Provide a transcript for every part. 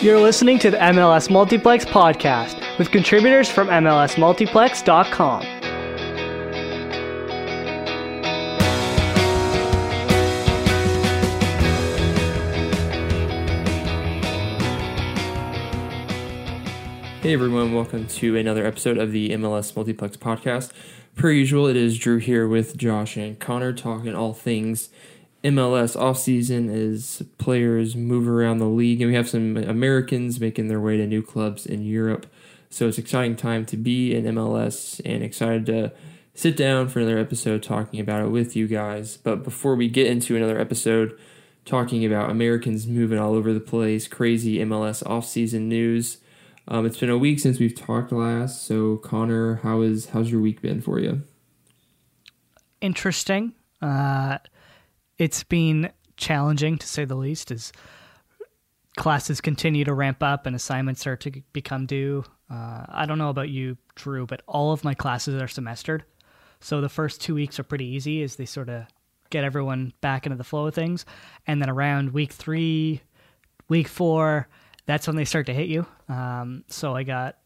You're listening to the MLS Multiplex podcast with contributors from MLSMultiplex.com. Hey everyone, welcome to another episode of the MLS Multiplex podcast. Per usual, it is Drew here with Josh and Connor talking all things MLS offseason as players move around the league, and we have some Americans making their way to new clubs in Europe. So it's exciting time to be in MLS and excited to sit down for another episode talking about it with you guys. But before we get into another episode talking about Americans moving all over the place, crazy MLS offseason news, um, it's been a week since we've talked last. So Connor, how is how's your week been for you? Interesting. Uh, it's been challenging to say the least as classes continue to ramp up and assignments start to become due. Uh, I don't know about you, Drew, but all of my classes are semestered. So the first two weeks are pretty easy as they sort of get everyone back into the flow of things. And then around week three, week four, that's when they start to hit you. Um, so I got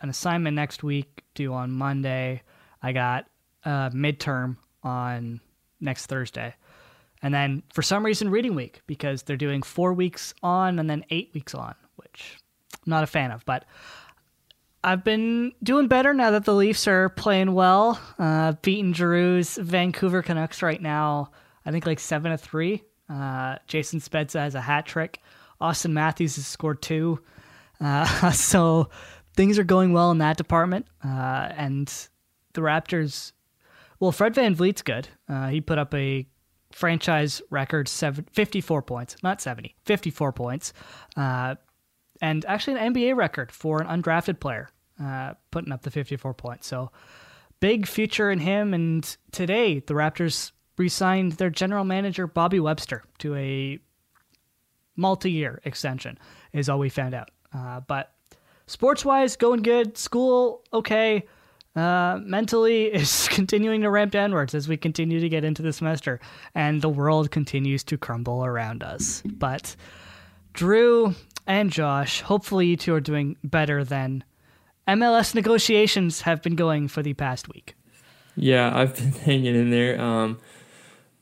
an assignment next week due on Monday. I got a midterm on next Thursday. And then for some reason, reading week because they're doing four weeks on and then eight weeks on, which I'm not a fan of. But I've been doing better now that the Leafs are playing well. Uh, beating Drew's Vancouver Canucks right now, I think like seven to three. Uh, Jason Spezza has a hat trick. Auston Matthews has scored two. Uh, so things are going well in that department. Uh, and the Raptors, well, Fred VanVleet's good. Uh, he put up a franchise record seven, 54 points, not 70, 54 points. Uh, and actually an NBA record for an undrafted player, uh, putting up the 54 points. So big future in him. And today, the Raptors re signed their general manager, Bobby Webster, to a multi year extension, is all we found out. Uh, but sports wise, going good. School, okay. Uh, mentally is continuing to ramp downwards as we continue to get into the semester, and the world continues to crumble around us. But Drew and Josh, hopefully you two are doing better than MLS negotiations have been going for the past week. Yeah, I've been hanging in there. Um,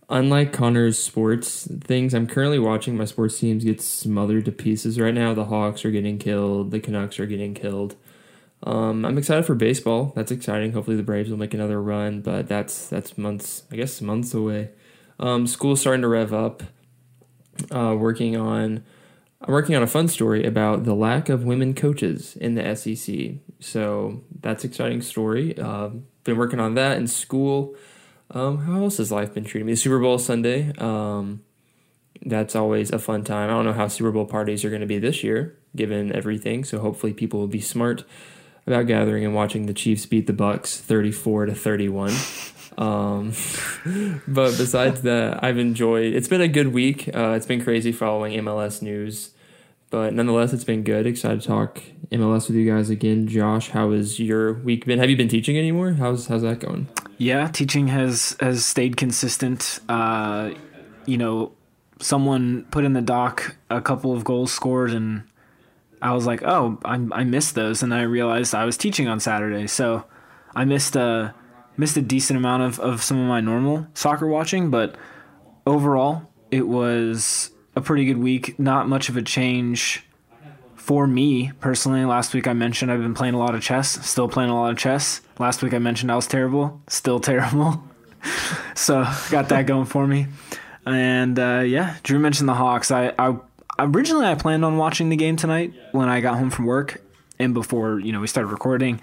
unlike Connor's sports things, I'm currently watching my sports teams get smothered to pieces right now. The Hawks are getting killed, the Canucks are getting killed. Um, I'm excited for baseball. That's exciting. Hopefully the Braves will make another run, but that's that's months, I guess months away. Um, school's starting to rev up. Uh, working on, I'm working on a fun story about the lack of women coaches in the SEC. So that's exciting story. Uh, been working on that in school. Um, how else has life been treating me? Super Bowl Sunday. Um, that's always a fun time. I don't know how Super Bowl parties are going to be this year, given everything. So hopefully people will be smart about gathering and watching the Chiefs beat the Bucs 34 to 31. Um, but besides that, I've enjoyed. It's been a good week. Uh, it's been crazy following MLS news, but nonetheless, it's been good. Excited to talk MLS with you guys again. Josh, how has your week been? Have you been teaching anymore? How's how's that going? Yeah, teaching has has stayed consistent. Uh, you know, someone put in the doc a couple of goals scored and I was like, oh, I, I missed those, and I realized I was teaching on Saturday, so I missed a missed a decent amount of, of some of my normal soccer watching, but overall, it was a pretty good week. Not much of a change for me personally. Last week I mentioned I've been playing a lot of chess, still playing a lot of chess. Last week I mentioned I was terrible, still terrible. so got that going for me. And uh, yeah, Drew mentioned the Hawks. I, I originally I planned on watching the game tonight when I got home from work, and before you know we started recording,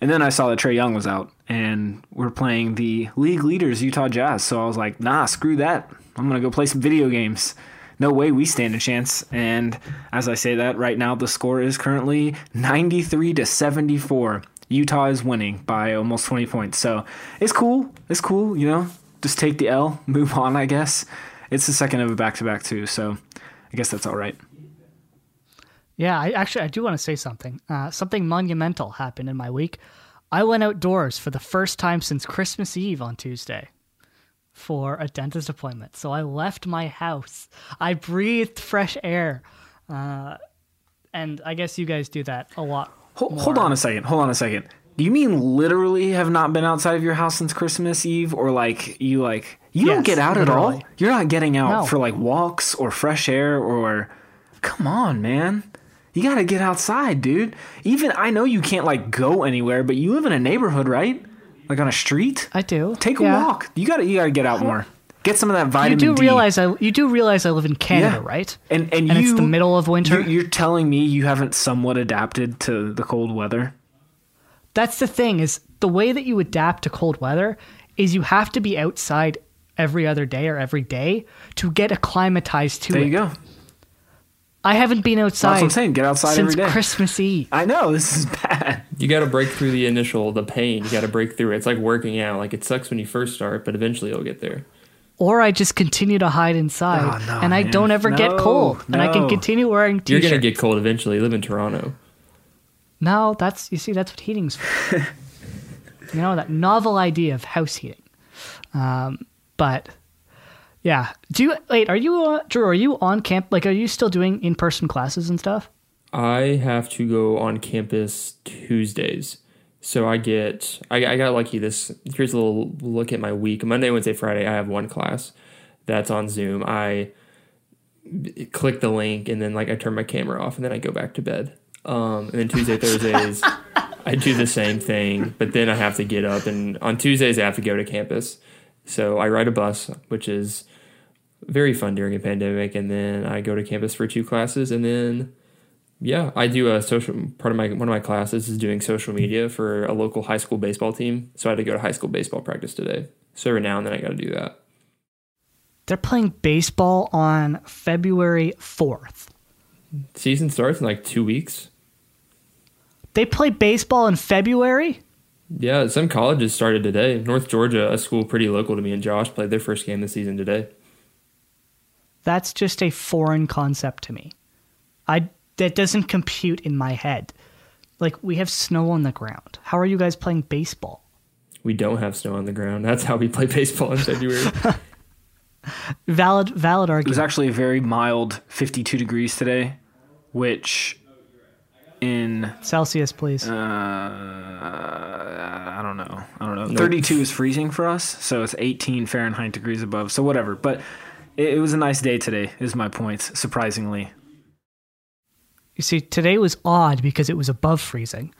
and then I saw that Trae Young was out, and we're playing the league leaders Utah Jazz. So I was like, nah, screw that. I'm gonna go play some video games. No way we stand a chance. And as I say that, right now the score is currently 93 to 74. Utah is winning by almost 20 points. So it's cool. It's cool, you know. Just take the L, move on, I guess. It's the second of a back to back, too. So I guess that's all right. Yeah, I actually I do want to say something. Uh, something monumental happened in my week. I went outdoors for the first time since Christmas Eve on Tuesday for a dentist appointment. So I left my house. I breathed fresh air. Uh, and I guess you guys do that a lot. Hold, hold on a second. Hold on a second. Do you mean literally have not been outside of your house since Christmas Eve, or like you like you don't get out at all? You're not getting out No. for like walks or fresh air or. Come on, man. You gotta get outside, dude. Even I know you can't like go anywhere, but you live in a neighborhood, right? Like on a street. I do. Take a walk. You gotta you gotta get out more. Get some of that vitamin You do D. realize I you do realize I live in Canada, Yeah. right? and and, and you, it's the middle of winter. you- You're telling me you haven't somewhat adapted to the cold weather? That's the thing is the way that you adapt to cold weather is you have to be outside every other day or every day to get acclimatized to There it. There you go. I haven't been outside That's what I'm saying. Get outside since every day. Christmas Eve. I know this is bad. You got to break through the initial the pain. You got to break through it. It's like working out. Like it sucks when you first start, but eventually you'll get there. Or I just continue to hide inside Oh, no, and I man. don't ever get No, cold and I can continue wearing T-shirts. You're gonna get cold eventually. You live in Toronto. No, that's you see, that's what heating's for. you know that novel idea of house heating. Um, but yeah, do you wait? Are you uh, Drew? Are you on camp? Like, are you still doing in-person classes and stuff? I have to go on campus Tuesdays. So I get I, I got lucky this here's a little look at my week. Monday, Wednesday, Friday, I have one class that's on Zoom. I click the link and then like I turn my camera off and then I go back to bed. Um, and then Tuesday, Thursdays, I do the same thing, but then I have to get up and on Tuesdays I have to go to campus. So I ride a bus, which is very fun during a pandemic, and then I go to campus for two classes, and then yeah, I do a social part of my one of my classes is doing social media for a local high school baseball team. So I had to go to high school baseball practice today. So every now and then I got to do that. They're playing baseball on February fourth. Season starts in like two weeks. They play baseball in February. Yeah, some colleges started today. North Georgia, a school pretty local to me and Josh, played their first game this season today. That's just a foreign concept to me. I that doesn't compute in my head. Like we have snow on the ground. How are you guys playing baseball? We don't have snow on the ground. That's how we play baseball in February. Valid valid argument. It was actually a very mild 52 degrees today, which in Celsius, please. uh, I don't know, I don't know. 32 is freezing for us, so it's 18 Fahrenheit degrees above. So whatever, but it, it was a nice day today. Is my point. Surprisingly, You see, today was odd because it was above freezing.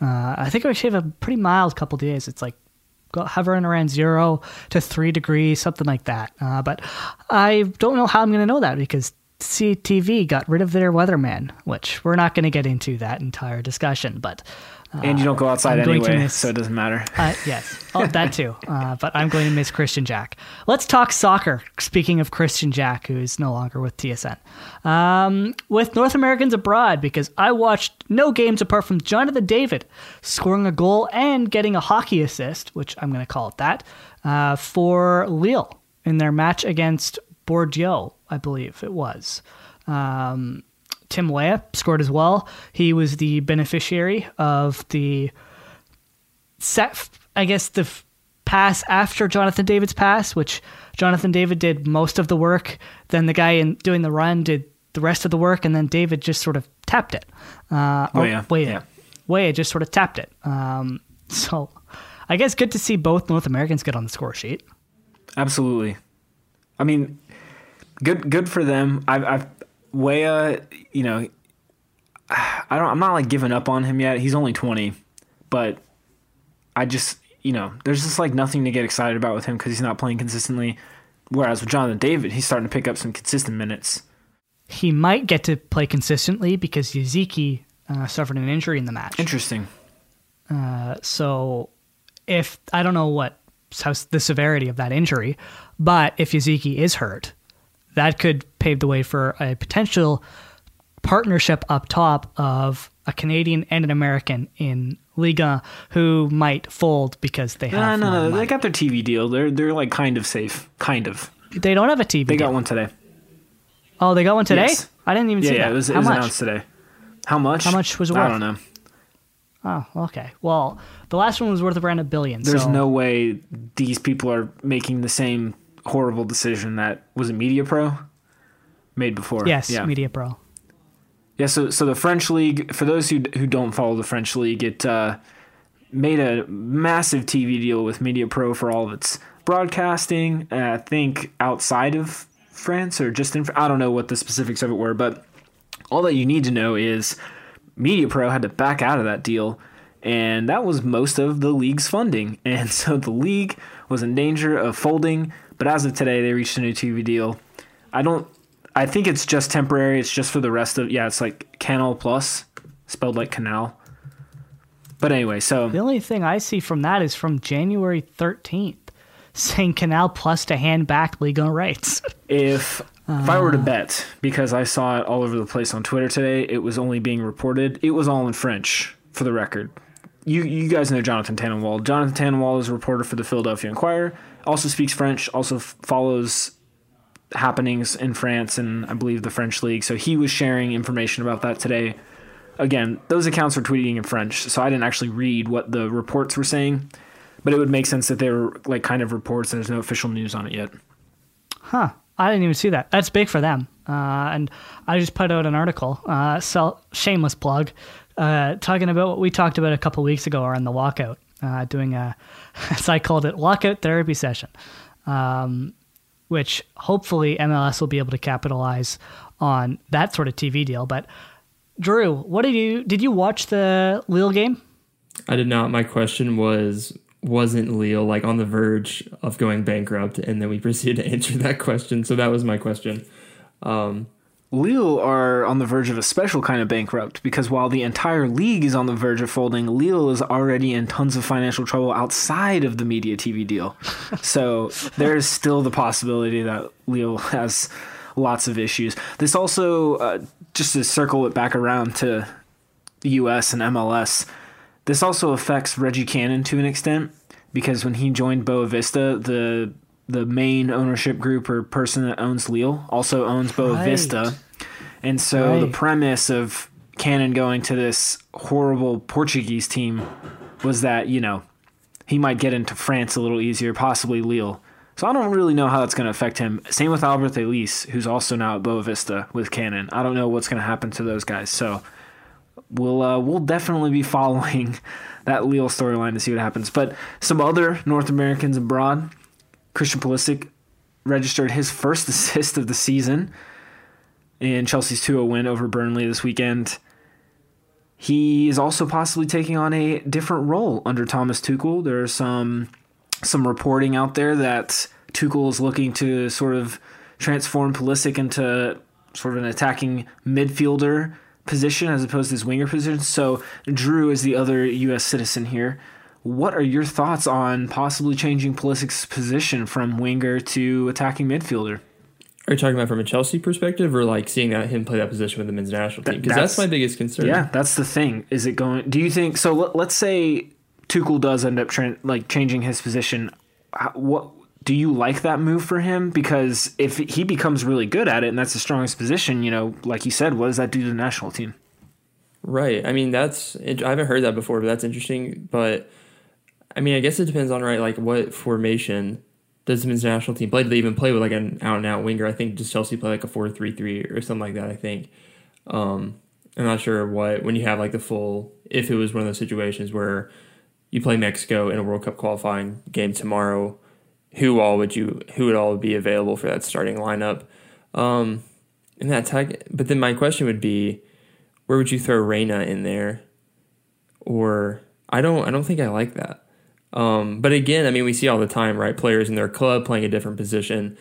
Uh, I think we should have a pretty mild couple days. It's like hovering around zero to three degrees, something like that. Uh, but I don't know how I'm going to know that because CTV got rid of their weatherman, which we're not going to get into that entire discussion. But and you don't go outside I'm anyway, miss- so it doesn't matter. uh, yes, oh, that too. Uh, but I'm going to miss Kristian Jack. Let's talk soccer. Speaking of Kristian Jack, who is no longer with TSN, um, with North Americans abroad, because I watched no games apart from Jonathan David scoring a goal and getting a hockey assist, which I'm going to call it that, uh, for Lille in their match against Bordeaux, I believe it was. Um, Tim Weah scored as well. He was the beneficiary of the set, I guess, the f- pass after Jonathan David's pass, which Jonathan David did most of the work. Then the guy in doing the run did the rest of the work, and then David just sort of tapped it. Uh, or Weah, Weah. yeah. Weah just sort of tapped it. Um, so I guess good to see both North Americans get on the score sheet. Absolutely. I mean, good good for them. I've, I've Weah, you know, I don't. I'm not like giving up on him yet. He's only 20, but I just, you know, there's just like nothing to get excited about with him because he's not playing consistently. Whereas with Jonathan David, he's starting to pick up some consistent minutes. He might get to play consistently because Yazici uh, suffered an injury in the match. Interesting. Uh, so if I don't know what how the severity of that injury, but if Yazici is hurt, that could pave the way for a potential partnership up top of a Canadian and an American in Liga who might fold because they uh, No, have no, more no. money. They got their TV deal. They're they're like kind of safe. Kind of. They don't have a TV. They deal. got one today. Oh, they got one today. Yes. I didn't even Yeah, see yeah. that. It was, it was much? announced today. How much? How much was it I don't know. Oh, okay. Well, the last one was worth around a billion. There's so no way these people are making the same horrible decision that was it Mediapro made before. Yes, yeah. Mediapro. Yeah, so so the French league, for those who who don't follow the French league, it uh, made a massive TV deal with Mediapro for all of its broadcasting. Uh, I think outside of France or just in I don't know what the specifics of it were, but all that you need to know is Mediapro had to back out of that deal, and that was most of the league's funding, and so the league was in danger of folding. But as of today, they reached a new TV deal. I don't. I think it's just temporary. It's just for the rest of. Yeah, it's like Canal Plus, spelled like canal. But anyway, so The only thing I see from that is from January 13th, saying Canal Plus to hand back legal rights. if if I were to uh. bet, because I saw it all over the place on Twitter today, it was only being reported. It was all in French, for the record. You you guys know Jonathan Tannenwald. Jonathan Tannenwald is a reporter for the Philadelphia Inquirer. Also speaks French. Also f- follows happenings in France and I believe the French league. So he was sharing information about that today. Again, those accounts were tweeting in French, so I didn't actually read what the reports were saying. But it would make sense that they were like kind of reports and there's no official news on it yet. Huh. I didn't even see that. That's big for them. Uh, and I just put out an article, uh, sell, shameless plug, uh, talking about what we talked about a couple weeks ago around the walkout, uh, doing a, as I called it, lockout therapy session, um, which hopefully MLS will be able to capitalize on that sort of TV deal. But Drew, what did you did you watch the Lille game? I did not. My question was wasn't Lille like on the verge of going bankrupt, and then we proceeded to answer that question. So that was my question. Um, Lille are on the verge of a special kind of bankrupt because while the entire league is on the verge of folding, Lille is already in tons of financial trouble outside of the media TV deal. so there is still the possibility that Lille has lots of issues. This also, uh, just to circle it back around to the US and MLS, this also affects Reggie Cannon to an extent because when he joined Boavista, the the main ownership group or person that owns Lille also owns Boa Right. Vista. And so the premise of Cannon going to this horrible Portuguese team was that, you know, he might get into France a little easier, possibly Lille. So I don't really know how that's going to affect him. Same with Alberth Elis, who's also now at Boavista with Cannon. I don't know what's going to happen to those guys. So we'll uh, we'll definitely be following that Lille storyline to see what happens. But some other North Americans abroad, Christian Pulisic registered his first assist of the season in Chelsea's 2-0 win over Burnley this weekend. He is also possibly taking on a different role under Thomas Tuchel. There's some some reporting out there that Tuchel is looking to sort of transform Pulisic into sort of an attacking midfielder position as opposed to his winger position. So Drew is the other U.S. citizen here. What are your thoughts on possibly changing Pulisic's position from winger to attacking midfielder? Are you talking about from a Chelsea perspective, or like seeing that him play that position with the men's national team? Because that's- that's, my biggest concern. Yeah, that's the thing. Is it going? Do you think so? Let, let's say Tuchel does end up tran like changing his position. How- What do you like that move for him? Because if he becomes really good at it, and that's the strongest position, you know, like you said, what does that do to the national team? Right. I mean, that's I haven't heard that before, but that's interesting. But I mean, I guess it depends on right, like what formation men's national team play? Do they even play with like an out and out winger? I think does Chelsea play like a four three three or something like that? I think. Um, I'm not sure what when you have like the full. If it was one of those situations where you play Mexico in a World Cup qualifying game tomorrow, who all would you who would all be available for that starting lineup? Um, and that tag. But then my question would be, where would you throw Reyna in there? Or I don't I don't think I like that. Um, but again, I mean we see all the time, right? Players in their club playing a different position.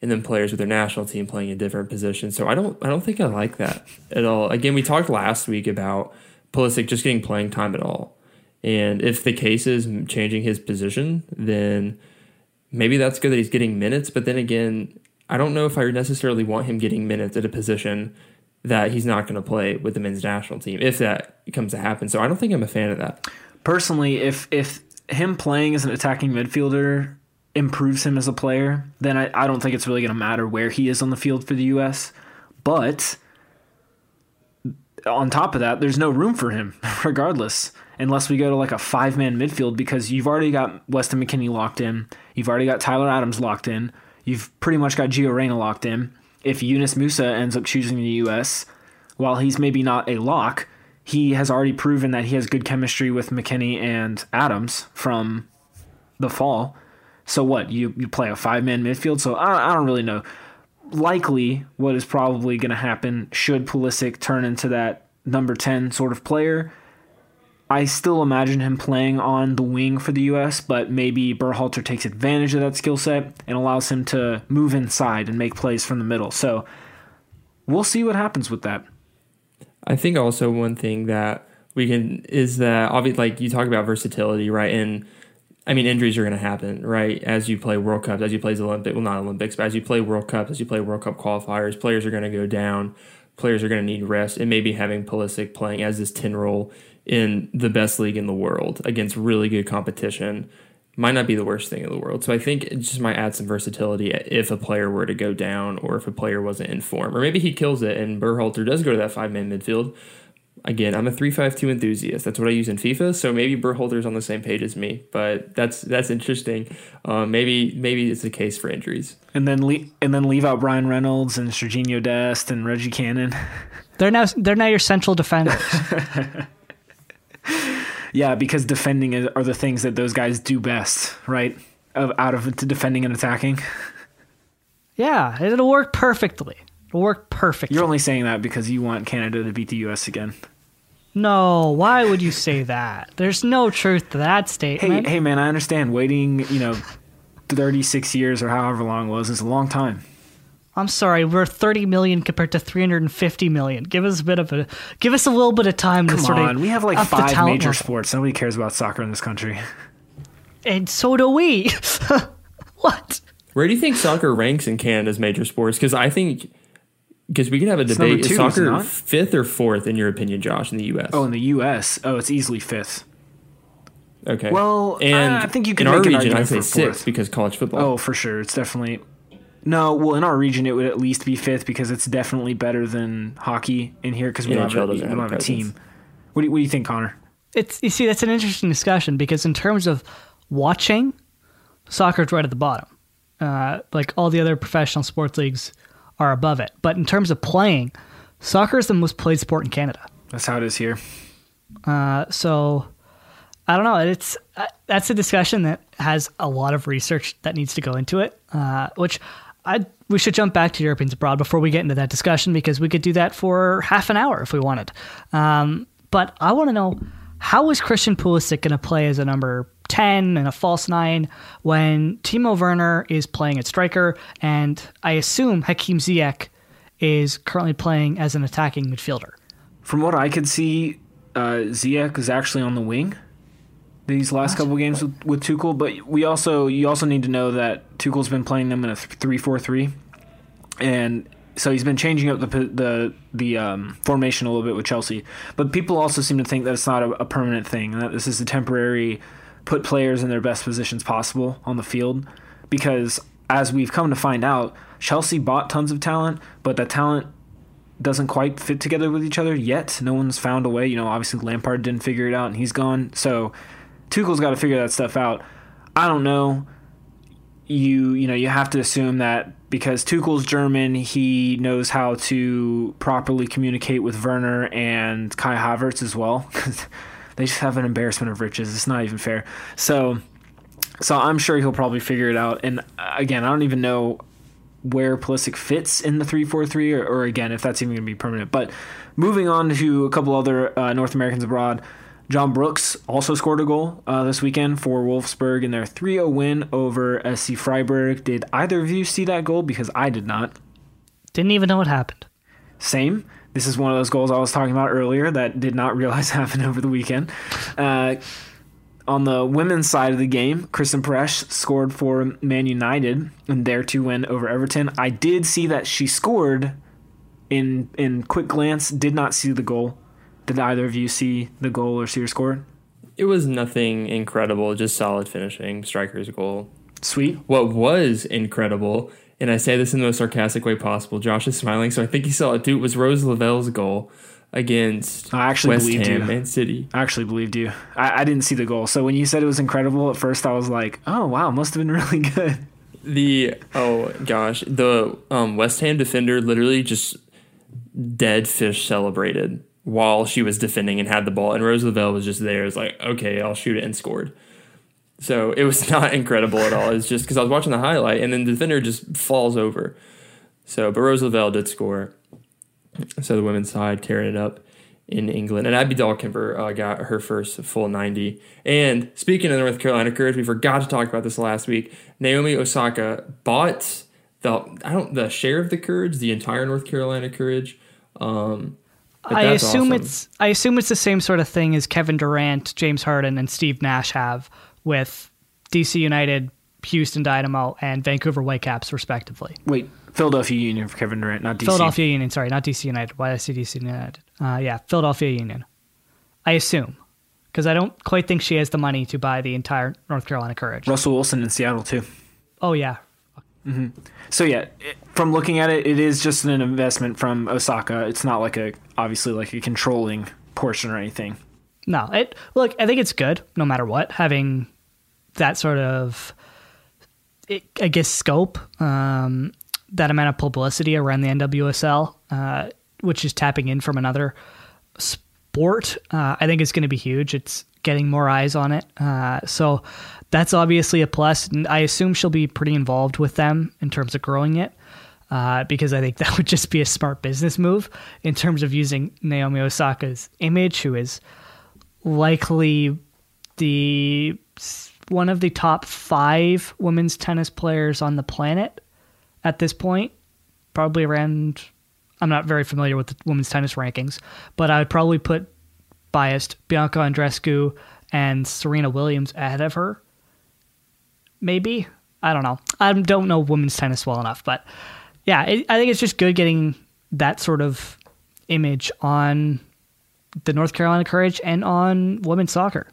and then players with their national team playing a different position. So I don't I don't think I like that at all. Again, we talked last week about Pulisic just getting playing time at all. And if the case is changing his position, then maybe that's good that he's getting minutes. But then again, I don't know if I necessarily want him getting minutes at a position that he's not going to play with the men's national team if that comes to happen. So I don't think I'm a fan of that. Personally, if if him playing as an attacking midfielder improves him as a player, then I, I don't think it's really going to matter where he is on the field for the U.S. But on top of that, there's no room for him, regardless, unless we go to like a five man midfield because you've already got Weston McKennie locked in. You've already got Tyler Adams locked in. You've pretty much got Gio Reyna locked in. If Yunus Musah ends up choosing the U.S., while he's maybe not a lock, he has already proven that he has good chemistry with McKennie and Adams from the fall. So what? You you play a five man midfield. So I, I don't really know. Likely, what is probably going to happen should Pulisic turn into that number ten sort of player. I still imagine him playing on the wing for the U.S., but maybe Berhalter takes advantage of that skill set and allows him to move inside and make plays from the middle. So we'll see what happens with that. I think also one thing that we can is that obviously, like you talk about versatility, right? And I mean, injuries are going to happen, right? As you play World Cups, as you play the Olympic, well, not Olympics, but as you play World Cups, as you play World Cup qualifiers, players are going to go down. Players are going to need rest, and maybe having Pulisic playing as this ten role in the best league in the world against really good competition might not be the worst thing in the world. So I think it just might add some versatility if a player were to go down or if a player wasn't in form. Or maybe he kills it and Berhalter does go to that five man midfield. Again, I'm a three five two enthusiast. That's what I use in FIFA. So maybe Berhalter's on the same page as me, but that's that's interesting. Um, maybe maybe it's the case for injuries. And then le- and then leave out Bryan Reynolds and Serginho Dest and Reggie Cannon. They're now they're now your central defenders. Yeah, because defending is, are the things that those guys do best, right? Of out of defending and attacking. yeah, it'll work perfectly. It'll work perfectly. You're only saying that because you want Canada to beat the U.S. again. No, why would you say that? There's no truth to that Hey, statement. hey, man, I understand. Waiting, you know, 36 years or however long it was is a long time. I'm sorry, we're 30 million compared to 350 million. Give us a bit of a give us a little bit of time Come to sort on, of we have like five major level. sports. Nobody cares about soccer in this country. and so do we. what? Where do you think soccer ranks in Canada's major sports? Because I think because we can have a debate. Two, is soccer not? fifth or fourth in your opinion, Josh, in the U.S.? Oh, in the U.S., oh, it's easily fifth. okay. well, and I think you can in our make an region, I argument say for sixth fourth. because college football. Oh, for sure. It's definitely. No, well, in our region, it would at least be fifth because it's definitely better than hockey in here because we don't have a, we don't have have a team. What do, you, what do you think, Connor? It's you see that's an interesting discussion because in terms of watching, soccer's right at the bottom. Uh, like all the other professional sports leagues are above it, but in terms of playing, soccer is the most played sport in Canada. That's how it is here. Uh, so I don't know. It's uh, that's a discussion that has a lot of research that needs to go into it. Uh, which I we should jump back to Europeans abroad before we get into that discussion because we could do that for half an hour if we wanted. Um, but I want to know how is Christian Pulisic going to play as a number ten and a false nine when Timo Werner is playing at striker and I assume Hakim Ziyech is currently playing as an attacking midfielder. From what I could see, uh, Ziyech is actually on the wing these last couple games with, with Tuchel. But we also you also need to know that Tuchel's been playing them in a three four three, and so he's been changing up the the the um, formation a little bit with Chelsea. But people also seem to think that it's not a, a permanent thing, and that this is a temporary put players in their best positions possible on the field. Because as we've come to find out, Chelsea bought tons of talent, but that talent doesn't quite fit together with each other yet. No one's found a way. You know, obviously Lampard didn't figure it out and he's gone. So Tuchel's got to figure that stuff out. I don't know. You you know you have to assume that because Tuchel's German, he knows how to properly communicate with Werner and Kai Havertz as well. they just have an embarrassment of riches. It's not even fair. So so I'm sure he'll probably figure it out. And uh, again, I don't even know where Pulisic fits in the 3-4-3 or, or again if that's even going to be permanent. But moving on to a couple other uh, North Americans abroad, John Brooks also scored a goal uh, this weekend for Wolfsburg in their 3 0 win over SC Freiburg. Did either of you see that goal? Because I did not. Didn't even know what happened. Same. This is one of those goals I was talking about earlier that did not realize happened over the weekend. Uh, on the women's side of the game, Christen Press scored for Man United in their two win over Everton. I did see that she scored in in quick glance. Did not see the goal. Did either of you see the goal or see her score? It was nothing incredible, just solid finishing, striker's goal. Sweet. What was incredible, and I say this in the most sarcastic way possible, Josh is smiling, so I think he saw it too, was Rose Lavelle's goal against I actually West believed Ham you. and City. I actually believed you. I, I didn't see the goal. So when you said it was incredible, at first I was like, oh, wow, must have been really good. The oh gosh, the um, West Ham defender literally just dead fish celebrated while she was defending and had the ball, and Rose Lavelle was just there. It was like, okay, I'll shoot it and scored. So it was not incredible at all. It's just because I was watching the highlight, and then the defender just falls over. So, but Rose Lavelle did score. So the women's side carrying it up in England. And Abby Dahlkemper uh, got her first full 90. And speaking of the North Carolina Courage, we forgot to talk about this last week. Naomi Osaka bought the I don't the share of the Courage, the entire North Carolina Courage. Um, I assume awesome. it's I assume it's the same sort of thing as Kevin Durant, James Harden, and Steve Nash have with DC United, Houston Dynamo, and Vancouver Whitecaps, respectively. Wait, Philadelphia Union for Kevin Durant, not DC. Philadelphia Union, sorry, not DC United. Why did I say DC United? Uh, yeah, Philadelphia Union. I assume because I don't quite think she has the money to buy the entire North Carolina Courage. Russell Wilson in Seattle, too. Oh yeah, So yeah, it, from looking at it, it is just an investment from Osaka. It's not like a obviously like a controlling portion or anything. No, it look. I think it's good, no matter what, having that sort of, I I guess, scope, um, that amount of publicity around the NWSL, uh, which is tapping in from another sport. Uh, I think it's going to be huge. It's getting more eyes on it, uh, so that's obviously a plus. And I assume she'll be pretty involved with them in terms of growing it. Uh, because I think that would just be a smart business move in terms of using Naomi Osaka's image, who is likely the one of the top five women's tennis players on the planet at this point. Probably around. I'm not very familiar with the women's tennis rankings, but I would probably put biased Bianca Andreescu and Serena Williams ahead of her. Maybe I don't know. I don't know women's tennis well enough, but yeah, it, I think it's just good getting that sort of image on the North Carolina Courage and on women's soccer.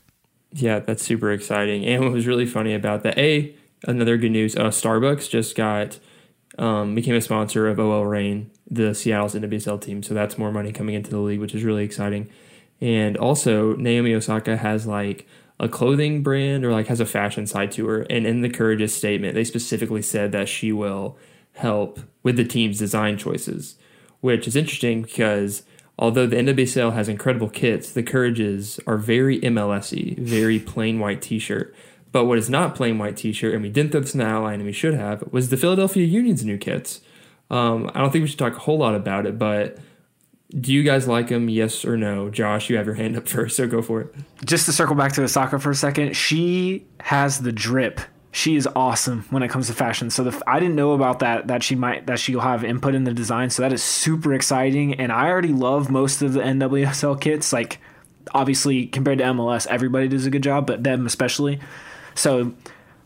Yeah, that's super exciting. And what was really funny about that, a another good news, uh, Starbucks just got um, became a sponsor of OL Reign, the Seattle's NWSL team. So that's more money coming into the league, which is really exciting. And also, Naomi Osaka has like a clothing brand or like has a fashion side to her. And in the Courage's statement, they specifically said that she will help with the team's design choices, which is interesting because although the NWSL has incredible kits, the Courages are very MLSy, very plain white t-shirt. But what is not plain white t-shirt, and we didn't throw this in the outline, and we should have, was the Philadelphia Union's new kits. Um, I don't think we should talk a whole lot about it, but do you guys like them? Yes or no? Josh, you have your hand up first, so go for it. Just to circle back to Osaka for a second, she has the drip. She is awesome when it comes to fashion. So the, I didn't know about that that she might that she'll have input in the design. So that is super exciting. And I already love most of the NWSL kits. Like obviously compared to MLS, everybody does a good job, but them especially. So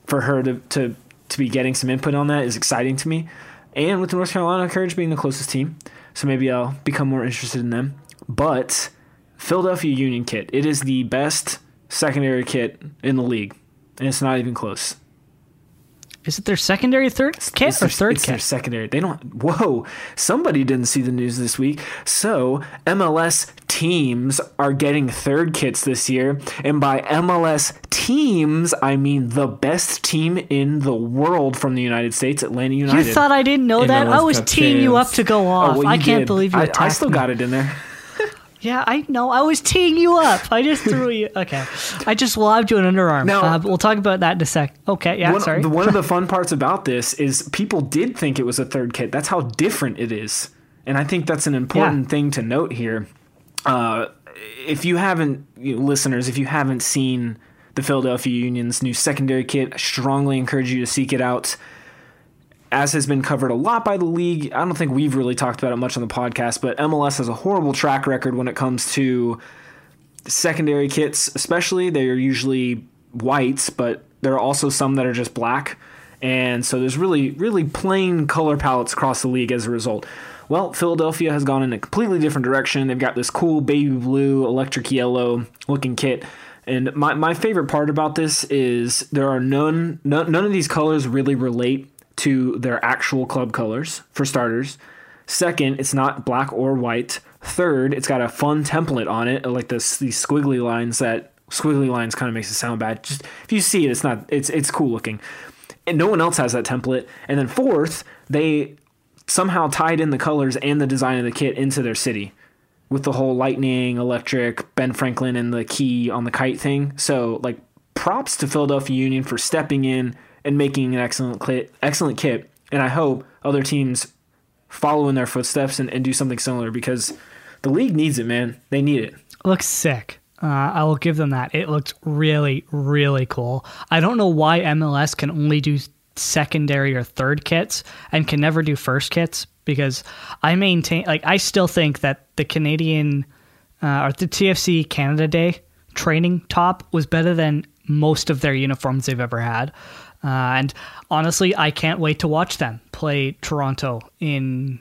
for her to to to be getting some input on that is exciting to me. And with North Carolina Courage being the closest team, so maybe I'll become more interested in them. But Philadelphia Union kit, it is the best secondary kit in the league, and it's not even close. Is it their secondary third kit It's or their, third it's their kit? secondary. They don't. Whoa! Somebody didn't see the news this week. So MLS teams are getting third kits this year, and by MLS teams, I mean the best team in the world from the United States, Atlanta United. You thought I didn't know that? I was Cup teeing you up to go Oh, off. well, I can't did. believe you I, I still me. got it in there. Yeah, I know. I was teeing you up. I just threw you. Okay, I just lobbed you an underarm. Now- uh, we'll talk about that in a sec. Okay, yeah, one, sorry. the- one of the fun parts about this is people did think it was a third kit. That's how different it is, and I think that's an important Yeah. thing to note here. Uh, if you haven't, you know, listeners, if you haven't seen the Philadelphia Union's new secondary kit, I strongly encourage you to seek it out. As has been covered a lot by the league, I don't think we've really talked about it much on the podcast, but MLS has a horrible track record when it comes to secondary kits, especially. They are usually whites, but there are also some that are just black. And so there's really, really plain color palettes across the league as a result. Well, Philadelphia has gone in a completely different direction. They've got this cool baby blue, electric yellow looking kit. And my, my favorite part about this is there are none, none none of these colors really relate to their actual club colors, for starters. Second, it's not black or white. Third, it's got a fun template on it, like this these squiggly lines that squiggly lines kind of makes it sound bad. Just if you see it, it's not it's it's cool looking. And no one else has that template. And then fourth, they somehow tied in the colors and the design of the kit into their city with the whole lightning, electric, Ben Franklin and the key on the kite thing. So like props to Philadelphia Union for stepping in and making an excellent kit, excellent kit. And I hope other teams follow in their footsteps and, and do something similar because the league needs it, man. They need it. Looks sick. Uh, I will give them that. It looked really, really cool. I don't know why MLS can only do secondary or third kits and can never do first kits because I maintain, like, I still think that the Canadian uh, or the TFC Canada Day training top was better than most of their uniforms they've ever had. Uh, and honestly, I can't wait to watch them play Toronto in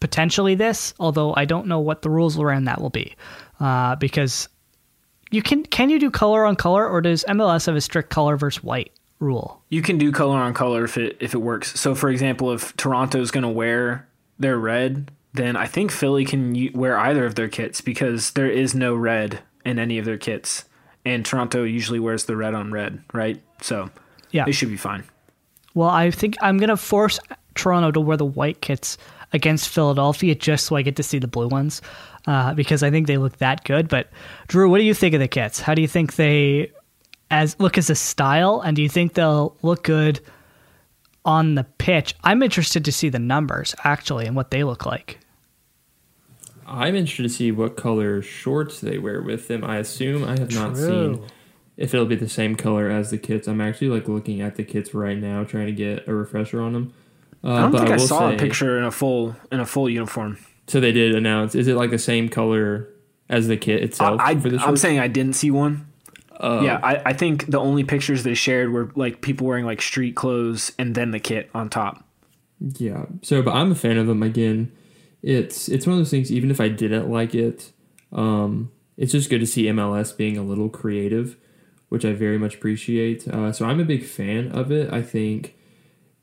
potentially this, although I don't know what the rules around that will be. Uh, because you can can you do color on color or does MLS have a strict color versus white rule? You can do color on color if it if it works. So for example, if Toronto's going to wear their red, then I think Philly can wear either of their kits because there is no red in any of their kits. And Toronto usually wears the red on red, right? So yeah, they should be fine. Well, I think I'm going to force Toronto to wear the white kits against Philadelphia just so I get to see the blue ones uh, because I think they look that good. But Drew, what do you think of the kits? How do you think they as look as a style, and do you think they'll look good on the pitch? I'm interested to see the numbers actually and what they look like. I'm interested to see what color shorts they wear with them. I assume I have True. not seen if it'll be the same color as the kits. I'm actually like looking at the kits right now, trying to get a refresher on them. Uh, I don't think I, I saw say, a picture in a full in a full uniform. So they did announce. Is it like the same color as the kit itself? I, am saying I didn't see one. Uh, yeah, I, I think the only pictures they shared were like people wearing like street clothes and then the kit on top. Yeah. So, but I'm a fan of them. Again, it's it's one of those things. Even if I didn't like it, um, it's just good to see MLS being a little creative, which I very much appreciate. Uh, so I'm a big fan of it. I think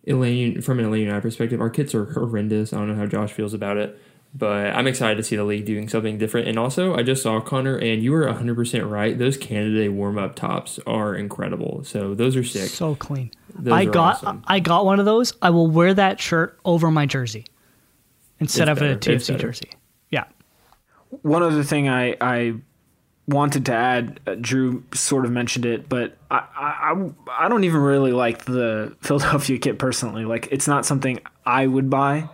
Elaine, from an Atlanta United perspective, our kits are horrendous. I don't know how Josh feels about it, but I'm excited to see the league doing something different. And also, I just saw Connor, and you were 100% right. Those Canada Day warm up tops are incredible. So those are sick. So clean. Those I got awesome. I got one of those. I will wear that shirt over my jersey instead it's of better. a TFC jersey. Yeah. One other thing I I wanted to add, uh, Drew sort of mentioned it, but I, I I don't even really like the Philadelphia kit personally. Like it's not something I would buy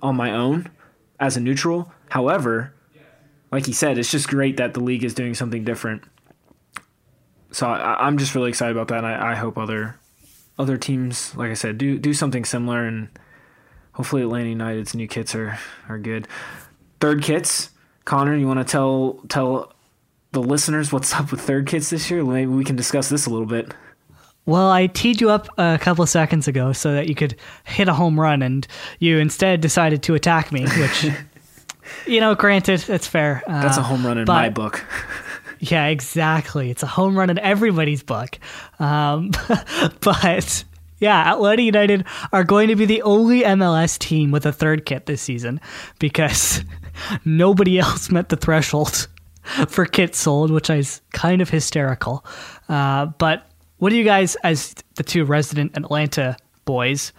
on my own as a neutral. However, like he said, it's just great that the league is doing something different. So I, am just really excited about that. I, I hope other other teams, like I said, do do something similar, and hopefully Atlanta United's new kits are are good. Third kits, Connor, you want to tell tell the listeners what's up with third kits this year? Maybe we can discuss this a little bit. Well, I teed you up a couple of seconds ago so that you could hit a home run, and you instead decided to attack me, which, you know, granted, that's fair. Uh, that's a home run in but, my book. yeah, exactly. It's a home run in everybody's book. Um, but yeah, Atlanta United are going to be the only MLS team with a third kit this season because nobody else met the threshold for kits sold, which is kind of hysterical. Uh, but what do you guys, as the two resident Atlanta boys,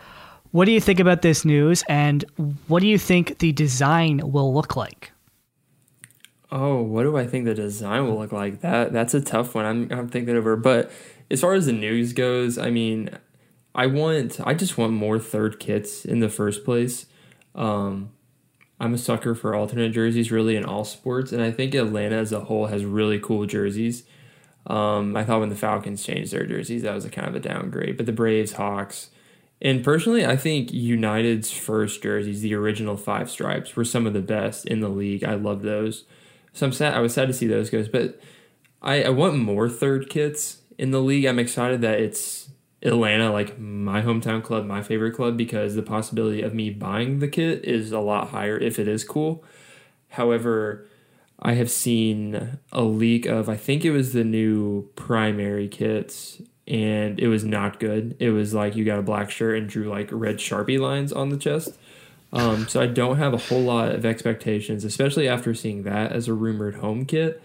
what do you think about this news, and what do you think the design will look like? Oh, what do I think the design will look like? That that's a tough one. I'm I'm thinking over. But as far as the news goes, I mean, I want I just want more third kits in the first place. Um, I'm a sucker for alternate jerseys, really in all sports, and I think Atlanta as a whole has really cool jerseys. Um, I thought when the Falcons changed their jerseys, that was a kind of a downgrade. But the Braves, Hawks, and personally, I think United's first jerseys, the original five stripes, were some of the best in the league. I love those. So I'm sad. I was sad to see those goes, but I, I want more third kits in the league. I'm excited that it's Atlanta, like my hometown club, my favorite club, because the possibility of me buying the kit is a lot higher if it is cool. However, I have seen a leak of I think it was the new primary kits and it was not good. It was like you got a black shirt and drew like red Sharpie lines on the chest. Um, so I don't have a whole lot of expectations, especially after seeing that as a rumored home kit.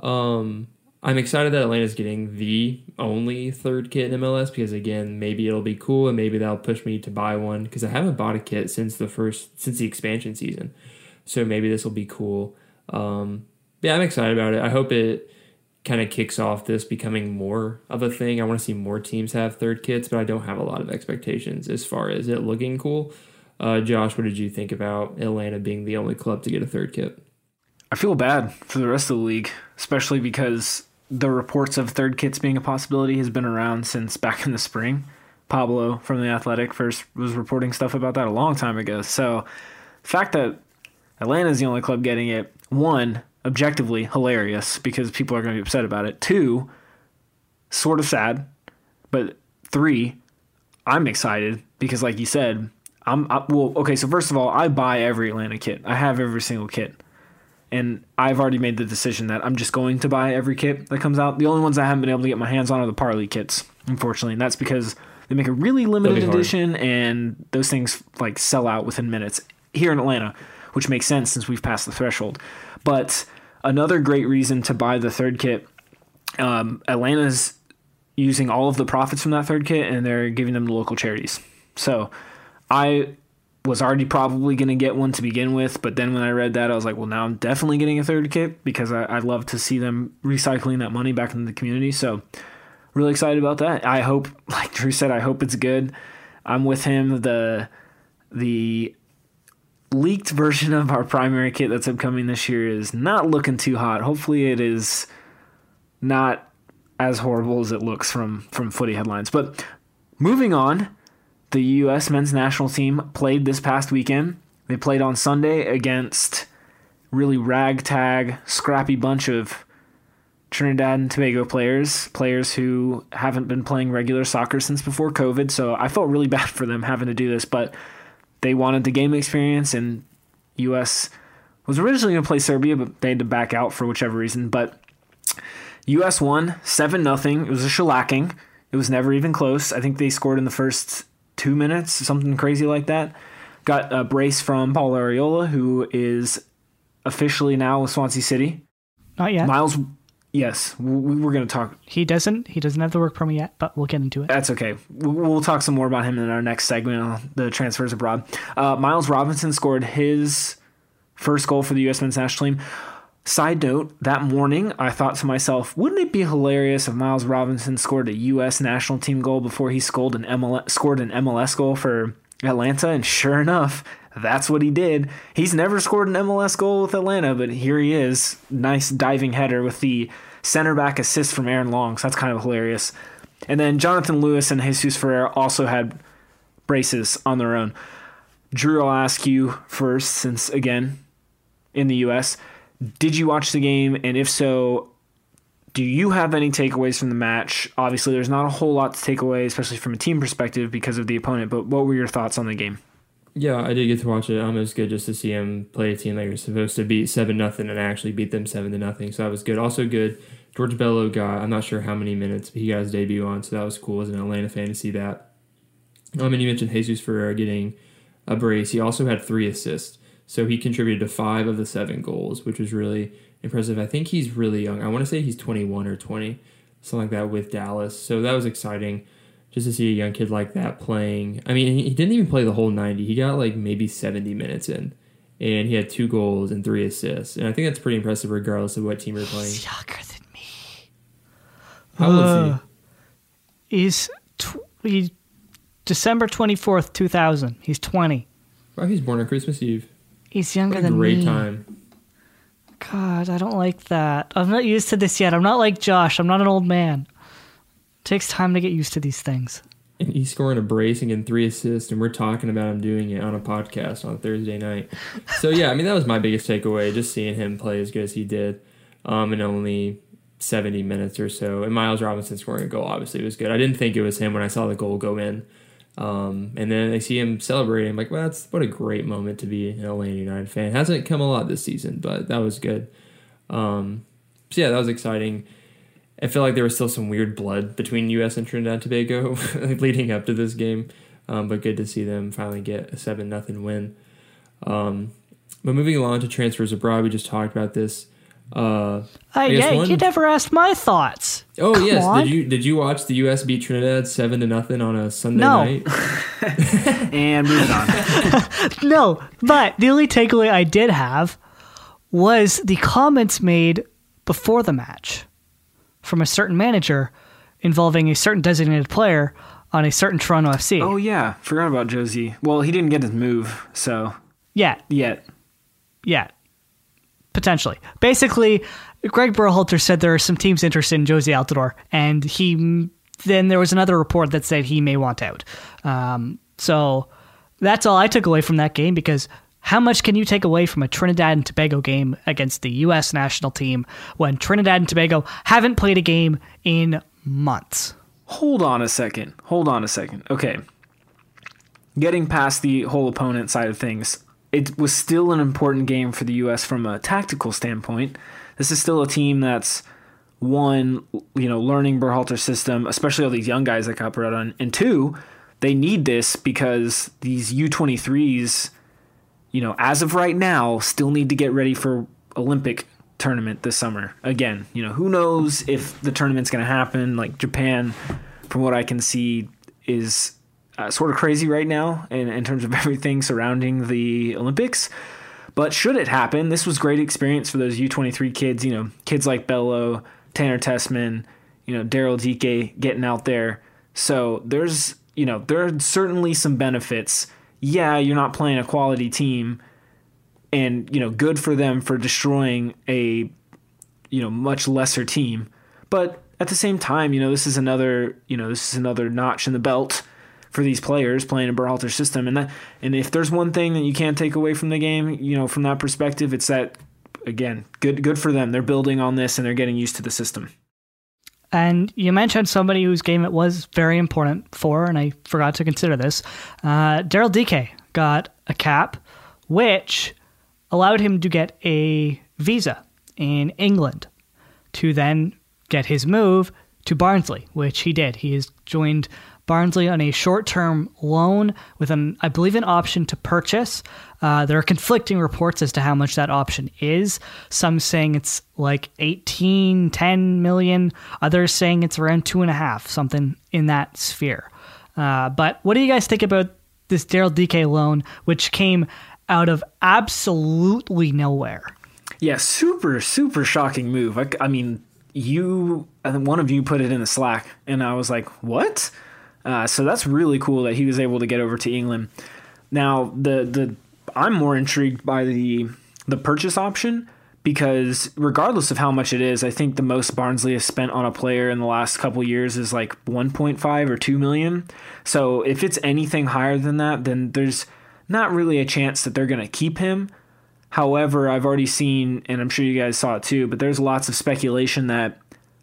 Um, I'm excited that Atlanta's getting the only third kit in MLS because again, maybe it'll be cool and maybe that'll push me to buy one because I haven't bought a kit since the first since the expansion season. So maybe this will be cool. Um, yeah, I'm excited about it. I hope it kind of kicks off this becoming more of a thing. I want to see more teams have third kits, but I don't have a lot of expectations as far as it looking cool. Uh, Josh, what did you think about Atlanta being the only club to get a third kit? I feel bad for the rest of the league, especially because the reports of third kits being a possibility has been around since back in the spring. Pablo from the Athletic first was reporting stuff about that a long time ago. So, the fact that Atlanta is the only club getting it, one, objectively hilarious because people are going to be upset about it. Two, sort of sad, but three, I'm excited because, like you said, I'm I, well. Okay, so first of all, I buy every Atlanta kit. I have every single kit, and I've already made the decision that I'm just going to buy every kit that comes out. The only ones I haven't been able to get my hands on are the Parley kits, unfortunately, and that's because they make a really limited edition, and those things like sell out within minutes here in Atlanta, which makes sense since we've passed the threshold. But another great reason to buy the third kit, um, Atlanta's using all of the profits from that third kit and they're giving them to local charities. So I was already probably going to get one to begin with, but then when I read that, I was like, well, now I'm definitely getting a third kit because I, love to see them recycling that money back into the community. So really excited about that. I hope, like Drew said, I hope it's good. I'm with him. The the leaked version of our primary kit that's upcoming this year is not looking too hot. Hopefully, it is not as horrible as it looks from from footy headlines. But moving on, the U.S. men's national team played this past weekend. They played on Sunday against really ragtag, scrappy bunch of Trinidad and Tobago players, players who haven't been playing regular soccer since before COVID. So I felt really bad for them having to do this, but they wanted the game experience, and U.S. was originally going to play Serbia, but they had to back out for whichever reason. But U.S. won seven nothing. It was a shellacking. It was never even close. I think they scored in the first two minutes, something crazy like that. Got a brace from Paul Arriola, who is officially now with Swansea City. Not yet. Miles Yes, we were going to talk. He doesn't. He doesn't have the work permit yet, but we'll get into it. That's okay. We'll talk some more about him in our next segment on the transfers abroad. Uh, Miles Robinson scored his first goal for the U.S. men's national team. Side note: That morning, I thought to myself, "Wouldn't it be hilarious if Miles Robinson scored a U.S. national team goal before he scored an MLS, scored an MLS goal for Atlanta?" And sure enough, that's what he did. He's never scored an MLS goal with Atlanta, but here he is. Nice diving header with the center back assist from Aaron Long. So that's kind of hilarious. And then Jonathan Lewis and Jesus Ferreira also had braces on their own. Drew, I'll ask you first, since again, in the U.S., did you watch the game? And if so, do you have any takeaways from the match? Obviously, there's not a whole lot to take away, especially from a team perspective because of the opponent, but what were your thoughts on the game? Yeah, I did get to watch it. Um, it was good just to see him play a team that you're supposed to beat seven nothing and actually beat them seven to nothing. So that was good. Also good. George Bello got I'm not sure how many minutes, but he got his debut on, so that was cool as an Atlanta fan to see that. Um, and you mentioned Jesus Ferreira getting a brace. He also had three assists, so he contributed to five of the seven goals, which was really impressive. I think he's really young. I want to say he's 21 or 20, something like that, with Dallas. So that was exciting just to see a young kid like that playing. I mean, he didn't even play the whole 90. He got like maybe 70 minutes in, and he had two goals and three assists. And I think that's pretty impressive, regardless of what team you're playing. He's younger than me. How old uh, is he? He's tw- he, December 24th, 2000. He's 20. Wow, he's born on Christmas Eve. He's younger than great me. time. God, I don't like that. I'm not used to this yet. I'm not like Josh. I'm not an old man. It takes time to get used to these things. And he's scoring a brace and getting three assists, and we're talking about him doing it on a podcast on Thursday night. So yeah, I mean that was my biggest takeaway, just seeing him play as good as he did, um, in only seventy minutes or so. And Miles Robinson scoring a goal obviously was good. I didn't think it was him when I saw the goal go in, um, and then I see him celebrating. I'm like, well, that's what a great moment to be an Atlanta United fan. Hasn't come a lot this season, but that was good. Um, so yeah, that was exciting. I feel like there was still some weird blood between U.S. and Trinidad and Tobago leading up to this game, um, but good to see them finally get a seven nothing win. Um, but moving along to transfers abroad, we just talked about this. Uh, Uh, guess yeah, one- you never asked my thoughts. oh Come yes, on. did you did you watch the U.S. beat Trinidad seven to nothing on a Sunday No. night? And moving on. No, but the only takeaway I did have was the comments made before the match from a certain manager involving a certain designated player on a certain Toronto FC. oh yeah, forgot about Jozy. Well, he didn't get his move, so yeah, yet. yeah, potentially. Basically, Greg Berhalter said there are some teams interested in Jozy Altidore, and he then there was another report that said he may want out. Um, so that's all I took away from that game because how much can you take away from a Trinidad and Tobago game against the U.S. national team when Trinidad and Tobago haven't played a game in months? Hold on a second. Hold on a second. Okay. Getting past the whole opponent side of things, it was still an important game for the U.S. from a tactical standpoint. This is still a team that's one, you know, learning Berhalter's system, especially all these young guys that got brought on, and two, they need this because these U23s, you know, as of right now, still need to get ready for Olympic tournament this summer. Again, you know, who knows if the tournament's going to happen? Like Japan, from what I can see, is uh, sort of crazy right now in, in terms of everything surrounding the Olympics. But should it happen, this was great experience for those U23 kids. You know, kids like Bello, Tanner Tessmann, you know, Daryl Dike getting out there. So there's, you know, there are certainly some benefits. Yeah, you're not playing a quality team, and you know, good for them for destroying a, you know, much lesser team. But at the same time, you know, this is another, you know, this is another notch in the belt for these players playing in Berhalter system. And that, and if there's one thing that you can't take away from the game, you know, from that perspective, it's that again, good good for them. They're building on this and they're getting used to the system. And you mentioned somebody whose game it was very important for, and I forgot to consider this. Uh, Daryl Dike got a cap, which allowed him to get a visa in England to then get his move to Barnsley, which he did. He has joined Barnsley on a short-term loan with an, I believe, an option to purchase. Uh, there are conflicting reports as to how much that option is. Some saying it's like 18, 10 million. Others saying it's around two and a half, something in that sphere. Uh, but what do you guys think about this Daryl Dike loan, which came out of absolutely nowhere? Yeah, super super shocking move. I, I mean, you one of you put it in the Slack, and I was like, what? Uh, so that's really cool that he was able to get over to England. Now the the I'm more intrigued by the the purchase option because regardless of how much it is, I think the most Barnsley has spent on a player in the last couple years is like 1.5 or 2 million. So if it's anything higher than that, then there's not really a chance that they're going to keep him. However, I've already seen, and I'm sure you guys saw it too, but there's lots of speculation that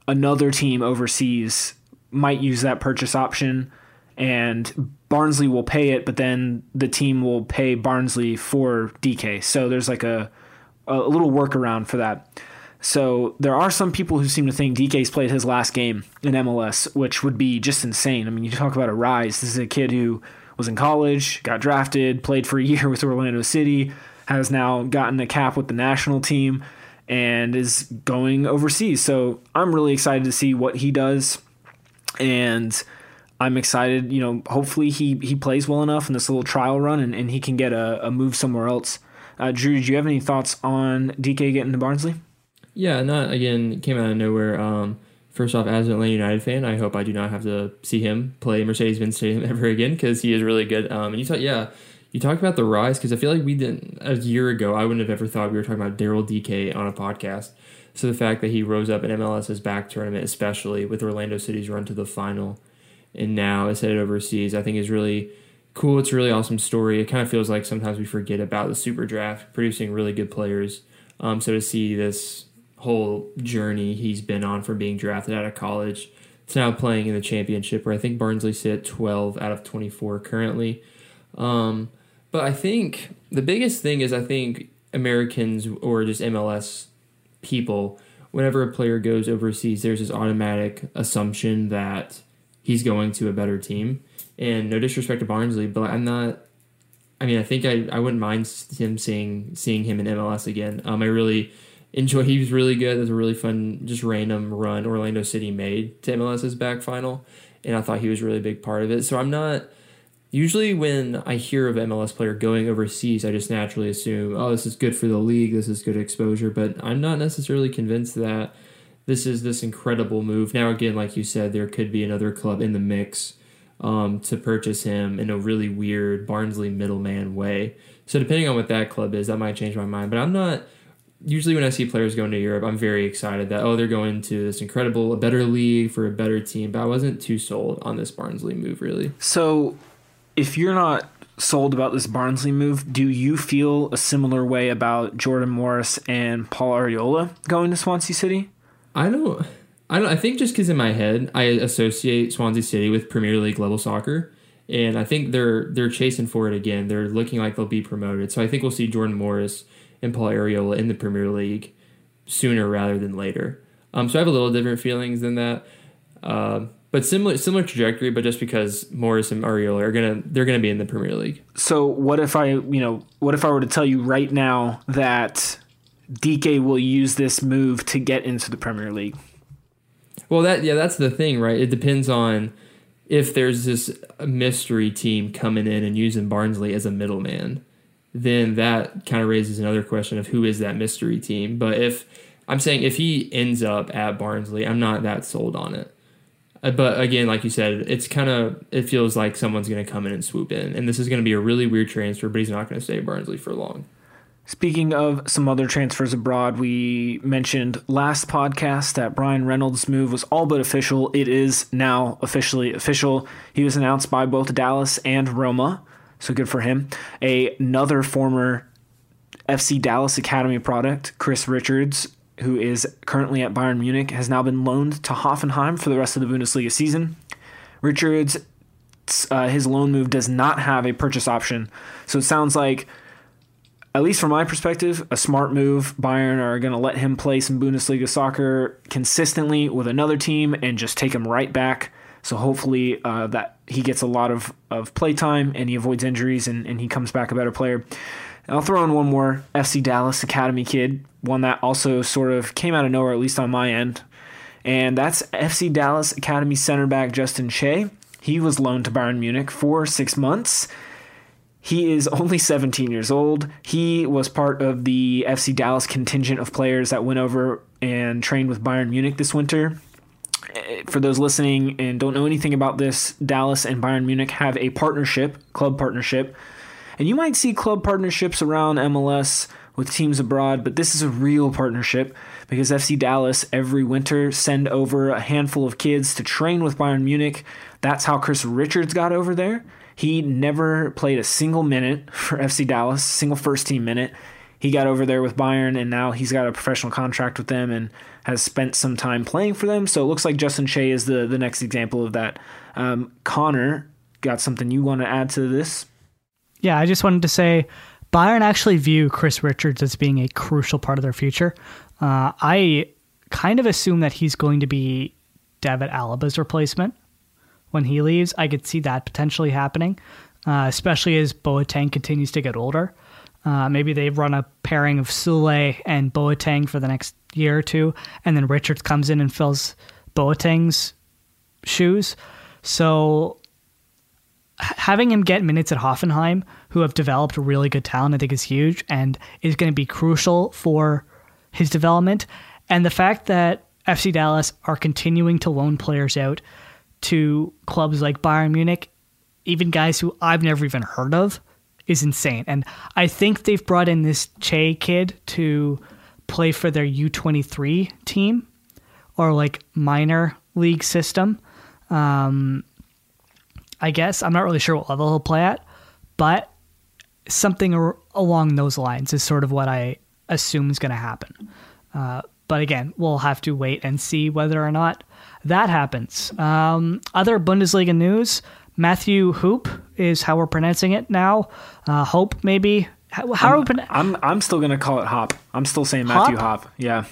another team overseas might use that purchase option and Barnsley will pay it, but then the team will pay Barnsley for Dike. So there's like a, a little workaround for that. So there are some people who seem to think Dike's played his last game in MLS, which would be just insane. I mean, you talk about a rise. This is a kid who was in college, got drafted, played for a year with Orlando City, has now gotten a cap with the national team, and is going overseas. So I'm really excited to see what he does, and I'm excited. You know, hopefully he he plays well enough in this little trial run, and, and he can get a, a move somewhere else. Uh, Drew, do you have any thoughts on Dike getting to Barnsley? Yeah, not again. Came out of nowhere. Um, first off, as an Atlanta United fan, I hope I do not have to see him play Mercedes-Benz Stadium ever again because he is really good. Um, and you thought, yeah, you talk about the rise because I feel like we didn't a year ago. I wouldn't have ever thought we were talking about Daryl Dike on a podcast. So the fact that he rose up in MLS's back tournament, especially with Orlando City's run to the final, and now is headed overseas, I think is really cool. It's a really awesome story. It kind of feels like sometimes we forget about the Super Draft producing really good players. Um, so to see this whole journey he's been on from being drafted out of college to now playing in the championship, where I think Barnsley sit 12 out of 24 currently. Um, but I think the biggest thing is I think Americans or just MLS people, whenever a player goes overseas, there's this automatic assumption that he's going to a better team. And no disrespect to Barnsley, but I'm not. I mean, I think I, I wouldn't mind him seeing seeing him in MLS again. Um, I really enjoy. He was really good. It was a really fun, just random run Orlando City made to MLS's back final, and I thought he was a really big part of it. So I'm not usually when I hear of MLS player going overseas, I just naturally assume, oh, this is good for the league, this is good exposure, but I'm not necessarily convinced that this is this incredible move. Now, again, like you said, there could be another club in the mix um, to purchase him in a really weird Barnsley middleman way. So, depending on what that club is, that might change my mind. But I'm not usually when I see players going to Europe, I'm very excited that oh they're going to this incredible, a better league for a better team. But I wasn't too sold on this Barnsley move really. So if you're not sold about this Barnsley move, do you feel a similar way about Jordan Morris and Paul Arriola going to Swansea City? I don't. I don't. I think just because in my head I associate Swansea City with Premier League level soccer, and I think they're they're chasing for it again. They're looking like they'll be promoted. So I think we'll see Jordan Morris and Paul Arriola in the Premier League sooner rather than later. Um, so I have a little different feelings than that. Uh, but similar similar trajectory, but just because Morris and Arriola are gonna they're gonna be in the Premier League. So what if I you know what if I were to tell you right now that Dike will use this move to get into the Premier League? Well, that yeah, that's the thing, right? It depends on if there's this mystery team coming in and using Barnsley as a middleman, then that kind of raises another question of who is that mystery team. But if I'm saying if he ends up at Barnsley, I'm not that sold on it. Uh, but again, like you said, it's kind of it feels like someone's going to come in and swoop in, and this is going to be a really weird transfer. But he's not going to stay at Barnsley for long. Speaking of some other transfers abroad, we mentioned last podcast that Bryan Reynolds' move was all but official. It is now officially official. He was announced by both Dallas and Roma, so good for him. A, another former FC Dallas Academy product, Chris Richards, who is currently at Bayern Munich, has now been loaned to Hoffenheim for the rest of the Bundesliga season. Richards, uh, his loan move does not have a purchase option, so it sounds like, at least from my perspective, a smart move. Bayern are going to let him play some Bundesliga soccer consistently with another team and just take him right back. So hopefully uh, that he gets a lot of, of play time and he avoids injuries and, and he comes back a better player. I'll throw in one more FC Dallas Academy kid, one that also sort of came out of nowhere, at least on my end. And that's FC Dallas Academy center back Justin Che. He was loaned to Bayern Munich for six months. He is only 17 years old. He was part of the FC Dallas contingent of players that went over and trained with Bayern Munich this winter. Eh, for those listening and don't know anything about this, Dallas and Bayern Munich have a partnership, club partnership, and you might see club partnerships around MLS with teams abroad, but this is a real partnership because FC Dallas every winter send over a handful of kids to train with Bayern Munich. That's how Chris Richards got over there. He never played a single minute for FC Dallas, single first team minute. He got over there with Bayern and now he's got a professional contract with them and has spent some time playing for them. So it looks like Justin Che is the, the next example of that. Um, Connor, got something you want to add to this? Yeah, I just wanted to say Bayern actually view Chris Richards as being a crucial part of their future. Uh, I kind of assume that he's going to be David Alaba's replacement when he leaves. I could see that potentially happening, uh, especially as Boateng continues to get older. Uh, maybe they run a pairing of Sule and Boateng for the next year or two, and then Richards comes in and fills Boateng's shoes. So having him get minutes at Hoffenheim, who have developed really good talent, I think is huge and is going to be crucial for his development. And the fact that FC Dallas are continuing to loan players out to clubs like Bayern Munich, even guys who I've never even heard of, is insane. And I think they've brought in this Che kid to play for their U23 team or like minor league system. Um, I guess I'm not really sure what level he'll play at, but something ar- along those lines is sort of what I assume is going to happen. Uh, but again, we'll have to wait and see whether or not that happens. Um, other Bundesliga news: Matthew Hoop is how we're pronouncing it now. Uh, Hope maybe. How, how are we? Pron- I'm I'm still gonna call it Hop. I'm still saying Matthew Hop? Hop. Yeah.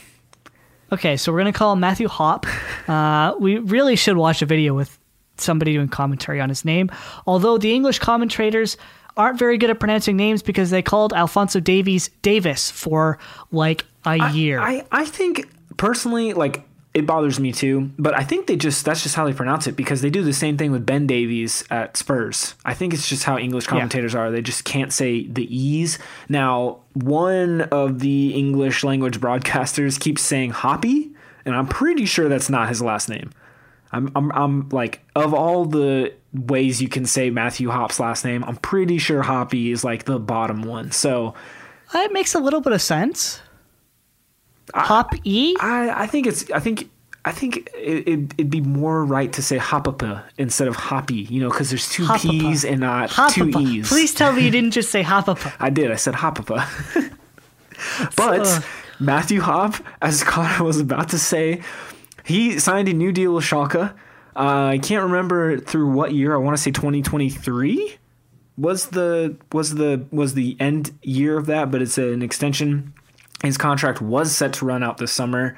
Okay, so we're gonna call him Matthew Hop. Uh, we really should watch a video with somebody doing commentary on his name. Although the English commentators aren't very good at pronouncing names because they called Alfonso Davies Davis for like a year. I, I think personally, like it bothers me too, but I think they just that's just how they pronounce it because they do the same thing with Ben Davies at Spurs. I think it's just how English commentators are. They just can't say the E's. Now, one of the English language broadcasters keeps saying Hoppy, and I'm pretty sure that's not his last name. I'm, I'm, I'm like, of all the ways you can say Matthew Hop's last name, I'm pretty sure Hoppy is like the bottom one. So That makes a little bit of sense. Hop E. I, I think it's, I think, I think it, it, it'd be more right to say Hopapa instead of Hoppy, you know, because there's two Hopapa. P's and not two E's. Please tell me you didn't just say Hopapa. I did. I said Hopapa. but Ugh. Matthew Hop, as Connor was about to say, he signed a new deal with Schalke. Uh, I can't remember through what year. I want to say 2023 was the was the was the end year of that, but it's an extension. His contract was set to run out this summer.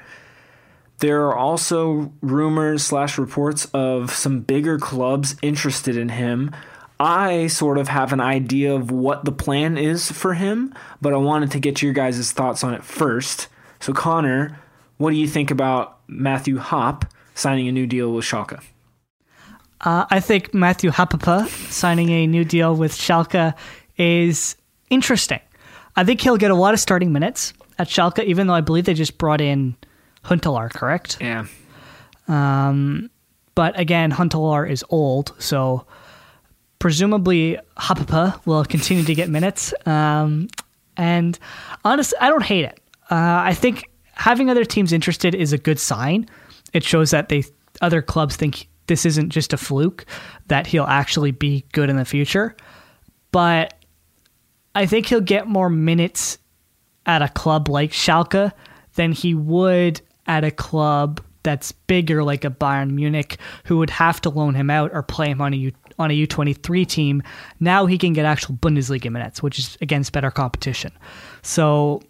There are also rumors slash reports of some bigger clubs interested in him. I sort of have an idea of what the plan is for him, but I wanted to get your guys' thoughts on it first. So, Connor, what do you think about Matthew Hop signing a new deal with Schalke? Uh, I think Matthew Hapapa signing a new deal with Schalke is interesting. I think he'll get a lot of starting minutes at Schalke, even though I believe they just brought in Huntelaar, correct? Yeah. But again, Huntelaar is old, so presumably Hapapa will continue to get minutes. Um, and honestly, I don't hate it. Uh, I think having other teams interested is a good sign. It shows that they other clubs think this isn't just a fluke, that he'll actually be good in the future. But I think he'll get more minutes at a club like Schalke than he would at a club that's bigger like a Bayern Munich who would have to loan him out or play him on a U, on a U23 team. Now he can get actual Bundesliga minutes, which is against better competition. So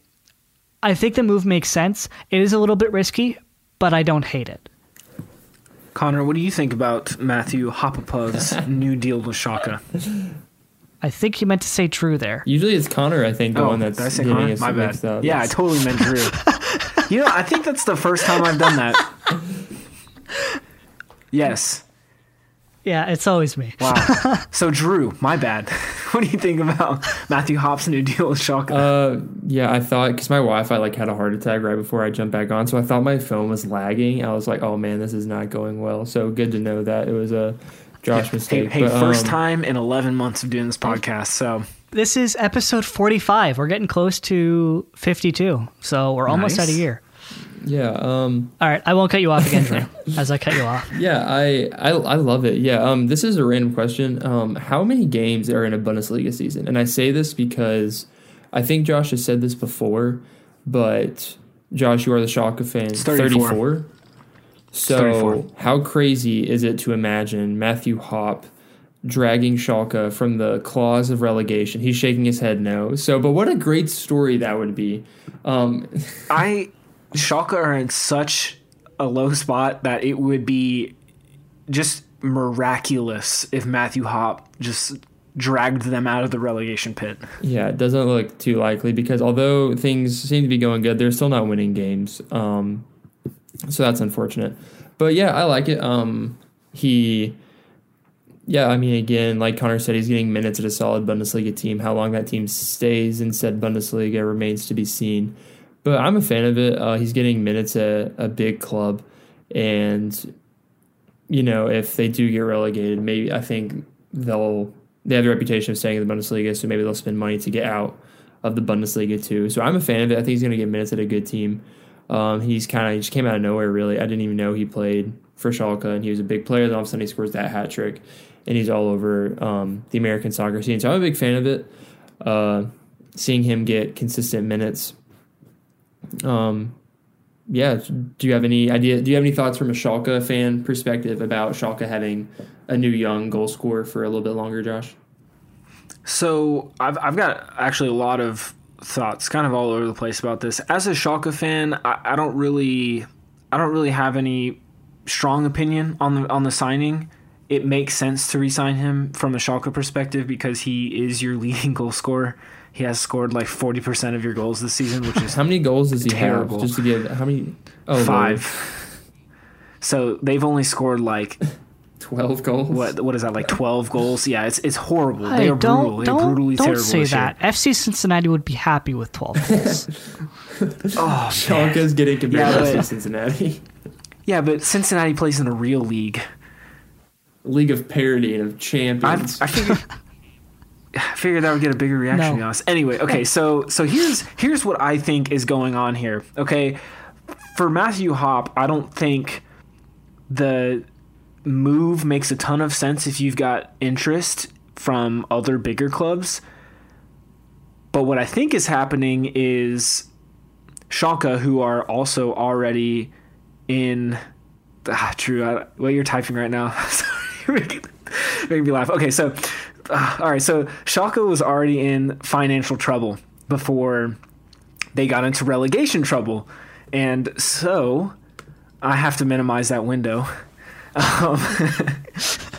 I think the move makes sense. It is a little bit risky, but I don't hate it. Connor, what do you think about Matthew Hopapa's new deal with Schalke? I think you meant to say Drew there. Usually it's Connor, I think, the oh, one did that's I say getting Connor? us My bad. mixed up. Yeah, I totally meant Drew. you know, I think that's the first time I've done that. Yes. Yeah, it's always me. Wow. So Drew, my bad. What do you think about Matthew Hopp's new deal with Schalke? Uh, yeah, I thought because my Wi-Fi like had a heart attack right before I jumped back on, so I thought my phone was lagging. I was like, "Oh man, this is not going well." So good to know that it was a Josh hey, mistake. hey But, first um, time in 11 months of doing this podcast. So This is episode 45. We're getting close to 52. So we're almost Nice. at a year. Yeah, um, All right, I won't cut you off again, Drew, as I cut you off. yeah, I, I I love it. Yeah, um, this is a random question. Um, how many games are in a Bundesliga season? And I say this because I think Josh has said this before, but Josh, you are the Schalke fan. It's 34. So 34. how crazy is it to imagine Matthew Hop dragging Schalke from the claws of relegation? He's shaking his head no. So, but what a great story that would be. Um, I Schalke are in such a low spot that it would be just miraculous if Matthew Hop just dragged them out of the relegation pit. Yeah, it doesn't look too likely because although things seem to be going good, they're still not winning games. Um, so that's unfortunate. But yeah, I like it. Um, he, yeah, I mean, again, like Connor said, he's getting minutes at a solid Bundesliga team. How long that team stays in said Bundesliga remains to be seen. But I'm a fan of it. Uh, he's getting minutes at a big club, and you know, if they do get relegated, maybe I think they'll they have the reputation of staying in the Bundesliga, so maybe they'll spend money to get out of the Bundesliga too. So I'm a fan of it. I think he's going to get minutes at a good team. Um, he's kind of he just came out of nowhere really. I didn't even know he played for Schalke, and he was a big player. Then all of a sudden he scores that hat trick, and he's all over um, the American soccer scene. So I'm a big fan of it. Uh, seeing him get consistent minutes. Um, yeah. Do you have any idea? Do you have any thoughts from a Schalke fan perspective about Schalke having a new young goal scorer for a little bit longer, Josh? So I've I've got actually a lot of thoughts, kind of all over the place about this. As a Schalke fan, I, I don't really I don't really have any strong opinion on the on the signing. It makes sense to re-sign him from a Schalke perspective because he is your leading goal scorer. He has scored like forty percent of your goals this season, which is how many goals does he terrible. have? Just to give how many? Oh, five. So they've only scored like twelve goals. What what is that like twelve goals? Yeah, it's it's horrible. Hey, they are brutal. They're brutally don't terrible. Don't say that. FC Cincinnati would be happy with twelve goals. oh, Schalke's getting compared yeah, to FC Cincinnati. Yeah, but Cincinnati plays in a real league. League of parity and of champions. I, I figured. Figured that would get a bigger reaction. No. To be honest. Anyway, okay, so so here's here's what I think is going on here. Okay, for Matthew Hoppe, I don't think the move makes a ton of sense if you've got interest from other bigger clubs. But what I think is happening is Schalke, who are also already in. Ah, true. I, what you're typing right now. Sorry, making me laugh. Okay, so uh, all right, so Schalke was already in financial trouble before they got into relegation trouble, and so I have to minimize that window. Um,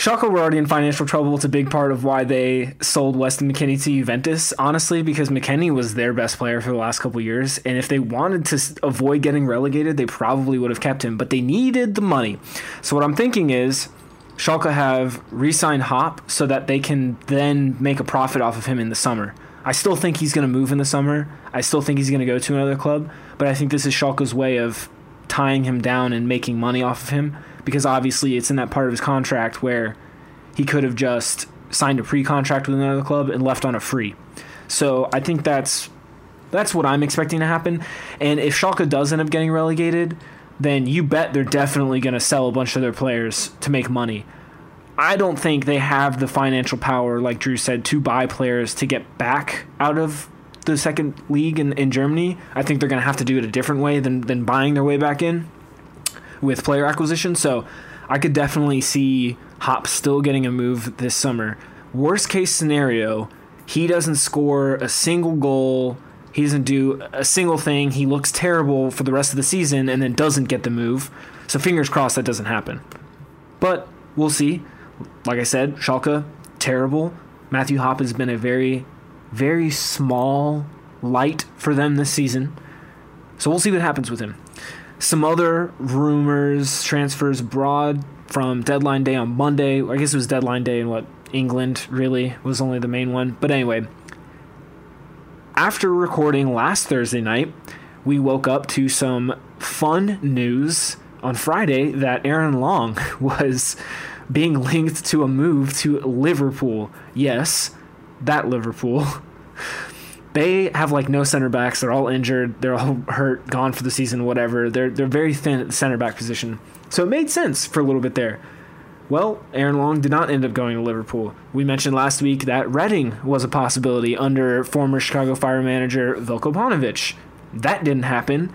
Schalke were already in financial trouble. It's a big part of why they sold Weston McKennie to Juventus, honestly, because McKennie was their best player for the last couple years. And if they wanted to avoid getting relegated, they probably would have kept him, but they needed the money. So what I'm thinking is Schalke have re signed Hop so that they can then make a profit off of him in the summer. I still think he's going to move in the summer. I still think he's going to go to another club, but I think this is Schalke's way of tying him down and making money off of him because obviously it's in that part of his contract where he could have just signed a pre-contract with another club and left on a free. So I think that's that's what I'm expecting to happen. And if Schalke does end up getting relegated, then you bet they're definitely going to sell a bunch of their players to make money. I don't think they have the financial power, like Drew said, to buy players to get back out of the second league in, in Germany. I think they're going to have to do it a different way than, than buying their way back in with player acquisition. So I could definitely see Hop still getting a move this summer. Worst case scenario, he doesn't score a single goal. He doesn't do a single thing. He looks terrible for the rest of the season and then doesn't get the move. So fingers crossed that doesn't happen. But we'll see. Like I said, Schalke, terrible. Matthew Hop has been a very very small light for them this season. So we'll see what happens with him. Some other rumors, transfers abroad from deadline day on Monday. I guess it was deadline day in what England really was only the main one. But anyway, after recording last Thursday night, we woke up to some fun news on Friday that Aaron Long was being linked to a move to Liverpool. Yes, that Liverpool. They have like no center backs. They're all injured. They're all hurt, gone for the season, whatever. They're they're very thin at the center back position. So it made sense for a little bit there. Well, Aaron Long did not end up going to Liverpool. We mentioned last week that Reading was a possibility under former Chicago Fire manager Veljko Paunovic. That didn't happen.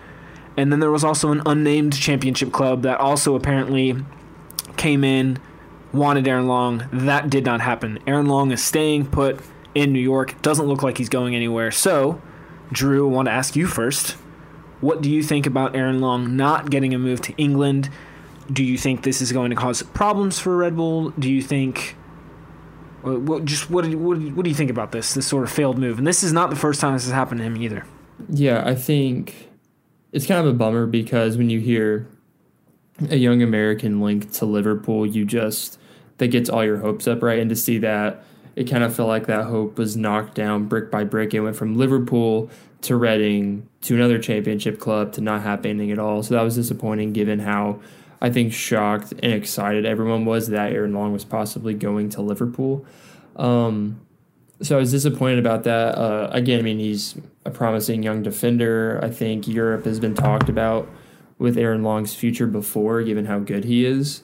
And then there was also an unnamed championship club that also apparently came in, wanted Aaron Long. That did not happen. Aaron Long is staying put in New York. Doesn't look like he's going anywhere. So, Drew, I want to ask you first. What do you think about Aaron Long not getting a move to England? Do you think this is going to cause problems for Red Bull? Do you think what, just what, what, what do you think about this this sort of failed move? And this is not the first time this has happened to him either. Yeah, I think it's kind of a bummer because when you hear a young American linked to Liverpool, you just that gets all your hopes up, right? And to see that it kind of felt like that hope was knocked down brick by brick. It went from Liverpool to Reading to another championship club to not happening at all. So that was disappointing given how I think shocked and excited everyone was that Aaron Long was possibly going to Liverpool. Um, so I was disappointed about that. Uh, again, I mean, he's a promising young defender. I think Europe has been talked about with Aaron Long's future before, given how good he is.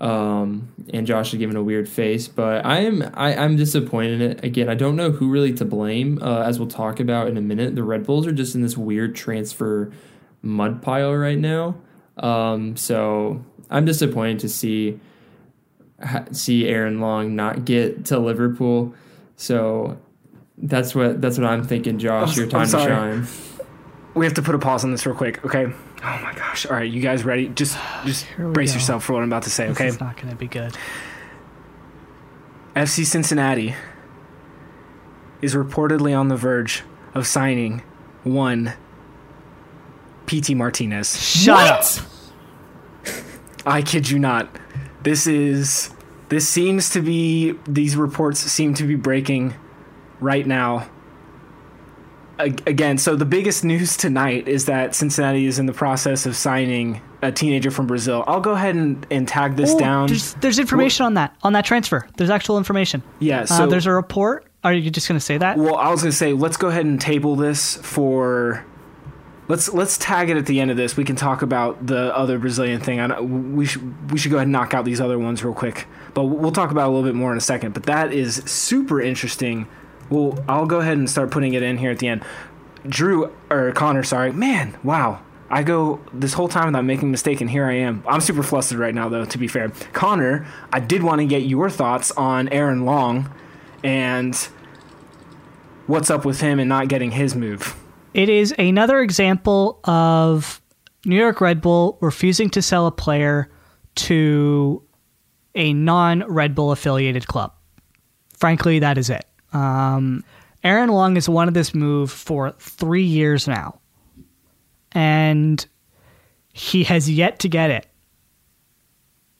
Um, and Josh is giving a weird face, but I am I, I'm disappointed in it. Again, I don't know who really to blame. Uh, as we'll talk about in a minute, the Red Bulls are just in this weird transfer mud pile right now. Um, so I'm disappointed to see see Aaron Long not get to Liverpool. So that's what that's what I'm thinking, Josh. I'm, Your time to shine. We have to put a pause on this real quick, okay? Oh my gosh! All right, you guys ready? Just just brace go. yourself for what I'm about to say, okay? It's not going to be good. FC Cincinnati is reportedly on the verge of signing one PT Martinez. Shut What? up. I kid you not. This is this seems to be these reports seem to be breaking right now. Again, so the biggest news tonight is that Cincinnati is in the process of signing a teenager from Brazil. I'll go ahead and, and tag this Oh, down. There's, there's information on that on that transfer. There's actual information. Yeah, Uh, so there's a report. Are you just going to say that? Well, I was gonna say let's go ahead and table this for. Let's let's tag it at the end of this. We can talk about the other Brazilian thing. I we should we should go ahead and knock out these other ones real quick, but we'll talk about a little bit more in a second. But that is super interesting. Well, I'll go ahead and start putting it in here at the end. Drew or Connor, sorry, man, wow. I go this whole time without making a mistake, and here I am. I'm super flustered right now, though. To be fair, Connor, I did want to get your thoughts on Aaron Long, and what's up with him and not getting his move. It is another example of New York Red Bull refusing to sell a player to a non Red Bull affiliated club. Frankly, that is it. Um, Aaron Long has wanted this move for three years now, and he has yet to get it.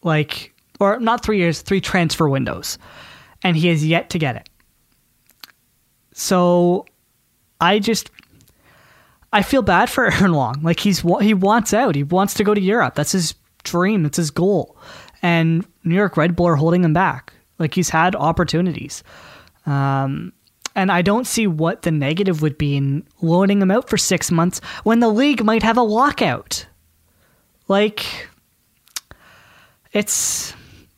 Like, or not three years, three transfer windows, and he has yet to get it. So I just I feel bad for Aaron Long. Like he's he wants out. He wants to go to Europe. That's his dream. That's his goal. And New York Red Bull are holding him back. Like he's had opportunities. Um, and I don't see what the negative would be in loaning him out for six months when the league might have a lockout. Like, it's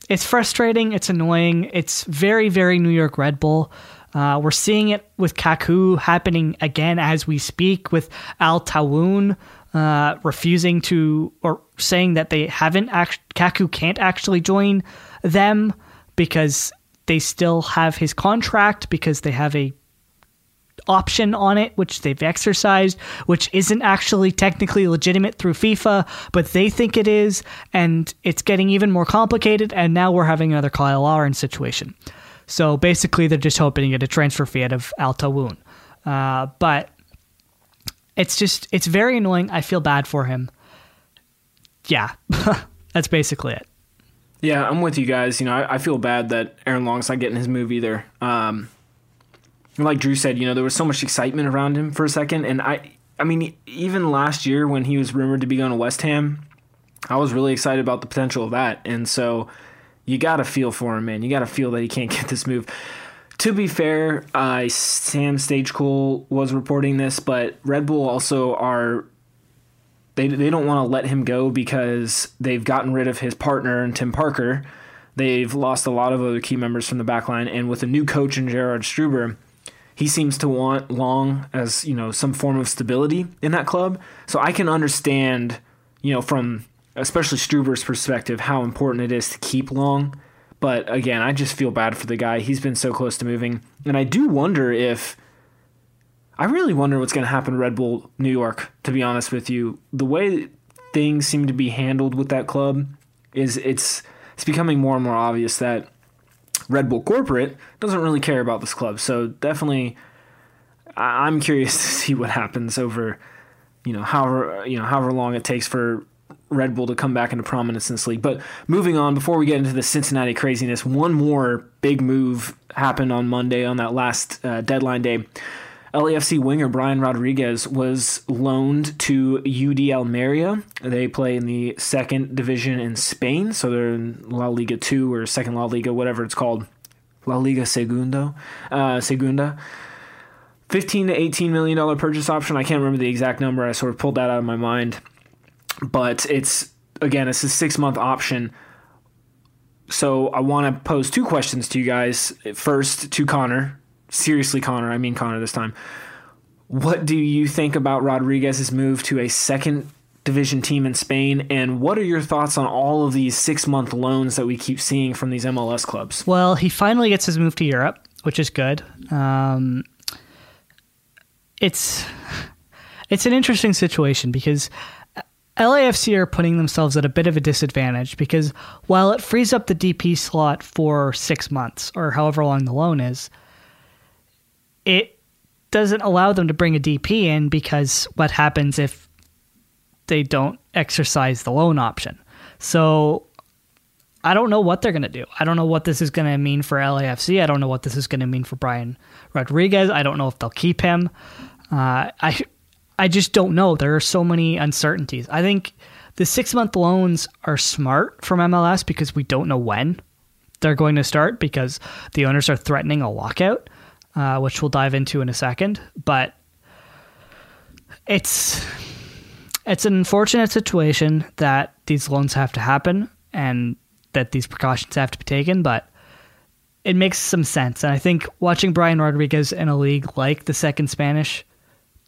it's frustrating. It's annoying. It's very very New York Red Bull. Uh, we're seeing it with Kaku happening again as we speak, with Al Tawoun uh, refusing to or saying that they haven't act- Kaku can't actually join them because they still have his contract because they have a option on it, which they've exercised, which isn't actually technically legitimate through FIFA, but they think it is, and it's getting even more complicated. And now we're having another Kyle Lauren situation. So basically, they're just hoping to get a transfer fee out of Al Tawoun. Uh, but it's just, it's very annoying. I feel bad for him. Yeah, that's basically it. Yeah, I'm with you guys. You know, I, I feel bad that Aaron Long's not getting his move either. Um, like Drew said, you know, there was so much excitement around him for a second, and I, I mean, even last year when he was rumored to be going to West Ham, I was really excited about the potential of that, and so you got to feel for him, man. You got to feel that he can't get this move. To be fair, uh, Sam Stejskal was reporting this, but Red Bull also are they they don't want to let him go because they've gotten rid of his partner and Tim Parker. They've lost a lot of other key members from the back line, and with a new coach in Gerhard Struber, he seems to want Long as you know some form of stability in that club. So I can understand, you know, from especially Struber's perspective, how important it is to keep Long. But again, I just feel bad for the guy. He's been so close to moving, and I do wonder if I really wonder what's going to happen to Red Bull New York, to be honest with you. The way things seem to be handled with that club is it's it's becoming more and more obvious that Red Bull corporate doesn't really care about this club. So definitely I'm curious to see what happens over you know however you know however long it takes for Red Bull to come back into prominence in this league. But moving on, before we get into the Cincinnati craziness, one more big move happened on Monday on that last uh, deadline day. LAFC winger Brian Rodriguez was loaned to UD Almeria. They play in the second division in Spain, so they're in La Liga 2 or second La Liga, whatever it's called. La Liga Segundo, uh, Segunda. 15 to 18 million dollar purchase option. I can't remember the exact number. I sort of pulled that out of my mind. But it's again, it's a 6-month option. So I want to pose two questions to you guys. First to Connor. Seriously, Connor, I mean Connor this time. What do you think about Rodriguez's move to a second division team in Spain? And what are your thoughts on all of these six month loans that we keep seeing from these MLS clubs? Well, he finally gets his move to Europe, which is good. Um, it's it's an interesting situation because LAFC are putting themselves at a bit of a disadvantage because while it frees up the DP slot for six months or however long the loan is, it doesn't allow them to bring a DP in because what happens if they don't exercise the loan option? So I don't know what they're going to do. I don't know what this is going to mean for LAFC. I don't know what this is going to mean for Brian Rodriguez. I don't know if they'll keep him. Uh, I I just don't know. There are so many uncertainties. I think the six month loans are smart from MLS because we don't know when they're going to start because the owners are threatening a lockout uh, which we'll dive into in a second. But it's it's an unfortunate situation that these loans have to happen and that these precautions have to be taken, but it makes some sense. And I think watching Brian Rodriguez in a league like the second Spanish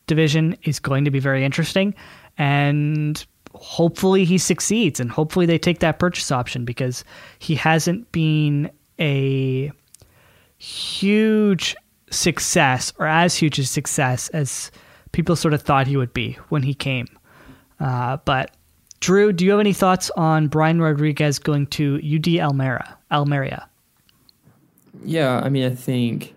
division is going to be very interesting. And hopefully he succeeds and hopefully they take that purchase option because he hasn't been a huge success or as huge a success as people sort of thought he would be when he came. Uh, but Drew, do you have any thoughts on Brian Rodriguez going to UD Almeria? Almeria. Yeah, I mean, I think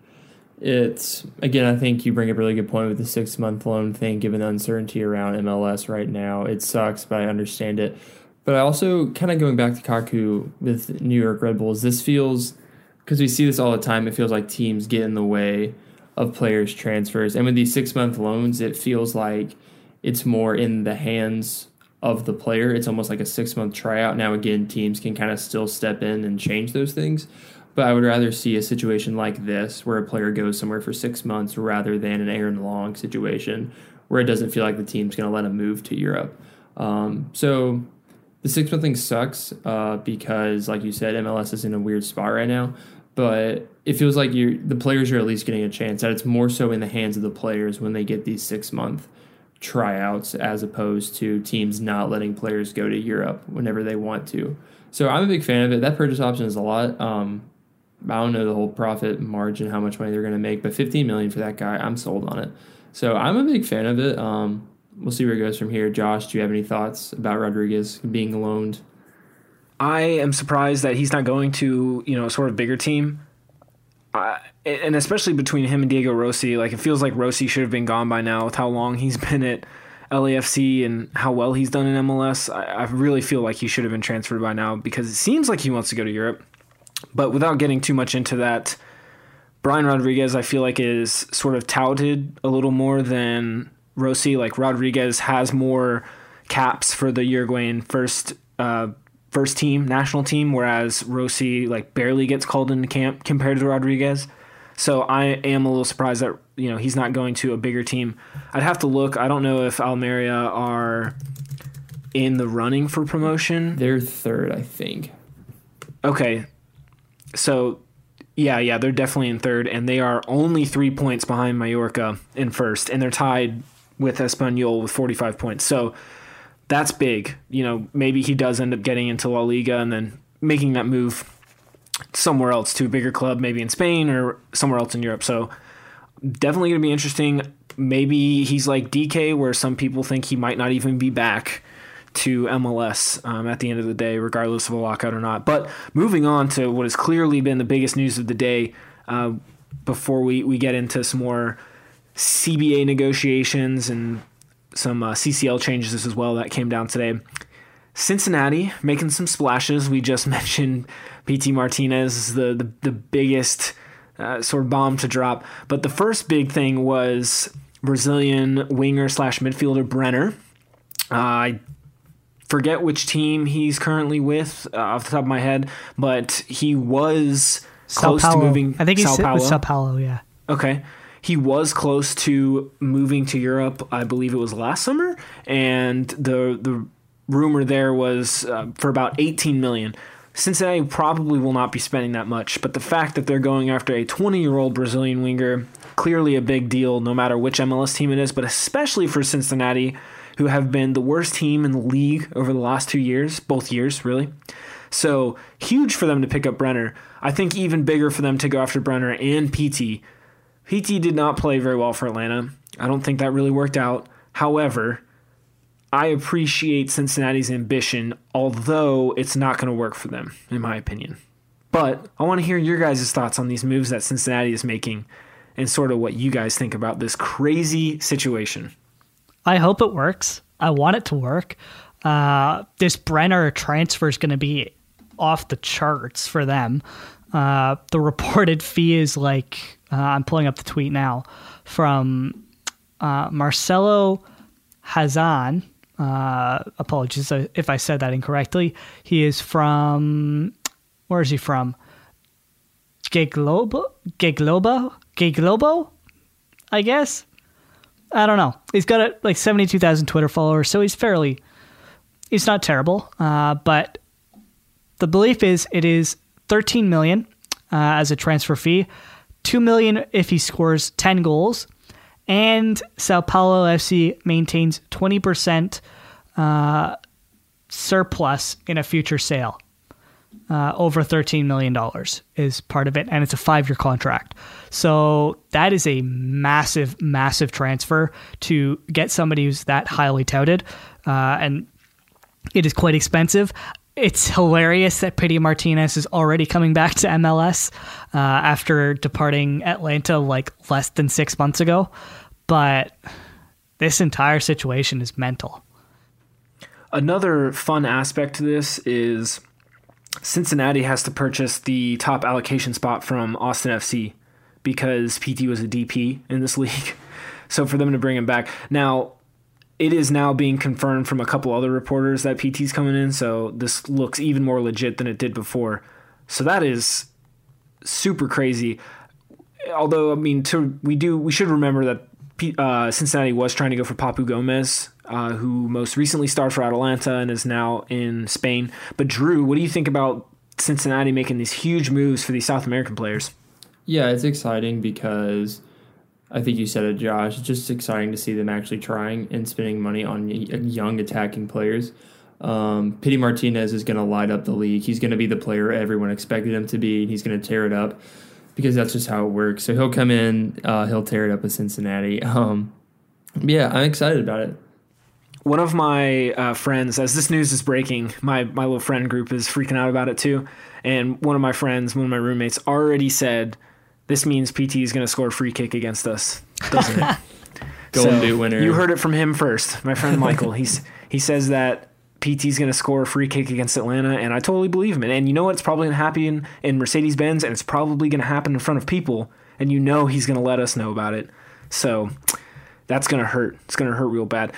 it's again. I think you bring up a really good point with the six month loan thing. Given the uncertainty around MLS right now, it sucks, but I understand it. But I also kind of going back to Kaku with New York Red Bulls. This feels because we see this all the time. It feels like teams get in the way of players' transfers, and with these six month loans, it feels like it's more in the hands of the player. It's almost like a six month tryout. Now, again, teams can kind of still step in and change those things. But I would rather see a situation like this where a player goes somewhere for six months rather than an Aaron Long situation where it doesn't feel like the team's going to let him move to Europe. Um, so the six month thing sucks uh, because, like you said, MLS is in a weird spot right now but it feels like you the players are at least getting a chance. That it's more so in the hands of the players when they get these six month tryouts, as opposed to teams not letting players go to Europe whenever they want to. So I'm a big fan of it. That purchase option is a lot. Um, I don't know the whole profit margin, how much money they're going to make, but 15 million for that guy, I'm sold on it. So I'm a big fan of it. Um, we'll see where it goes from here. Josh, do you have any thoughts about Rodriguez being loaned I am surprised that he's not going to, you know, sort of bigger team. Uh, and especially between him and Diego Rossi, like it feels like Rossi should have been gone by now with how long he's been at LAFC and how well he's done in MLS. I, I really feel like he should have been transferred by now because it seems like he wants to go to Europe. But without getting too much into that, Brian Rodriguez, I feel like is sort of touted a little more than Rossi. Like Rodriguez has more caps for the Uruguayan first uh, first team national team, whereas Rossi like barely gets called into camp compared to Rodriguez. So I am a little surprised that you know he's not going to a bigger team. I'd have to look. I don't know if Almeria are in the running for promotion. They're third, I think. Okay, so yeah, yeah, they're definitely in third, and they are only three points behind Mallorca in first, and they're tied with Espanyol with 45 points. So that's big. You know, maybe he does end up getting into La Liga and then making that move somewhere else to a bigger club, maybe in Spain or somewhere else in Europe. So definitely going to be interesting. Maybe he's like Dike, where some people think he might not even be back to MLS um, at the end of the day, regardless of a lockout or not. But moving on to what has clearly been the biggest news of the day, uh, before we, we get into some more CBA negotiations and some uh, CCL changes as well that came down today. Cincinnati making some splashes. We just mentioned Pity Martinez, the, the the biggest uh, sort of bomb to drop. But the first big thing was Brazilian winger slash midfielder Brenner. Uh, I forget which team he's currently with uh, off the top of my head, but he was close to moving. I think he's Sao Sao Paulo. with Sao Paulo. Yeah. Okay. He was close to moving to Europe. I believe it was last summer, and the the rumor there was uh, for about 18 million. Cincinnati probably will not be spending that much, but the fact that they're going after a 20 year old Brazilian winger, clearly a big deal, no matter which MLS team it is, but especially for Cincinnati, who have been the worst team in the league over the last two years, both years, really. So huge for them to pick up Brenner. I think even bigger for them to go after Brenner and PT. PT did not play very well for Atlanta. I don't think that really worked out. However, I appreciate Cincinnati's ambition, although it's not going to work for them, in my opinion. But I want to hear your guys' thoughts on these moves that Cincinnati is making and sort of what you guys think about this crazy situation. I hope it works. I want it to work. Uh, this Brenner transfer is going to be off the charts for them. Uh, the reported fee is like uh, I'm pulling up the tweet now from uh, Marcelo Hazan. Uh, apologies if I said that incorrectly. He is from where is he from? Geglobo, Geglobo, Geglobo, I guess. I don't know. He's got a, like 72,000 Twitter followers, so he's fairly, he's not terrible. Uh, but the belief is it is 13 million uh, as a transfer fee, 2 million if he scores 10 goals, and Sao Paulo FC maintains 20% uh, surplus in a future sale. Uh, over $13 million is part of it, and it's a five year contract. So that is a massive, massive transfer to get somebody who's that highly touted. Uh, and it is quite expensive. It's hilarious that Pity Martinez is already coming back to MLS uh, after departing Atlanta like less than six months ago. But this entire situation is mental. Another fun aspect to this is Cincinnati has to purchase the top allocation spot from Austin FC because PT was a DP in this league. So for them to bring him back. Now, it is now being confirmed from a couple other reporters that PT's coming in, so this looks even more legit than it did before. So that is super crazy. Although I mean, to we do we should remember that uh, Cincinnati was trying to go for Papu Gomez, uh, who most recently starred for Atalanta and is now in Spain. But Drew, what do you think about Cincinnati making these huge moves for these South American players? Yeah, it's exciting because I think you said it, Josh. It's just exciting to see them actually trying and spending money on young attacking players. Um, Pity Martinez is going to light up the league. He's going to be the player everyone expected him to be, and he's going to tear it up because that's just how it works. So he'll come in, uh, he'll tear it up with Cincinnati. Um, yeah, I'm excited about it. One of my uh, friends, as this news is breaking, my my little friend group is freaking out about it too. And one of my friends, one of my roommates, already said, "This means PT is going to score a free kick against us, doesn't it?" Golden so, winner. You heard it from him first, my friend Michael. He's he says that PT's going to score a free kick against Atlanta, and I totally believe him. And you know what? It's probably going to happen in, in Mercedes Benz, and it's probably going to happen in front of people, and you know he's going to let us know about it. So that's going to hurt. It's going to hurt real bad.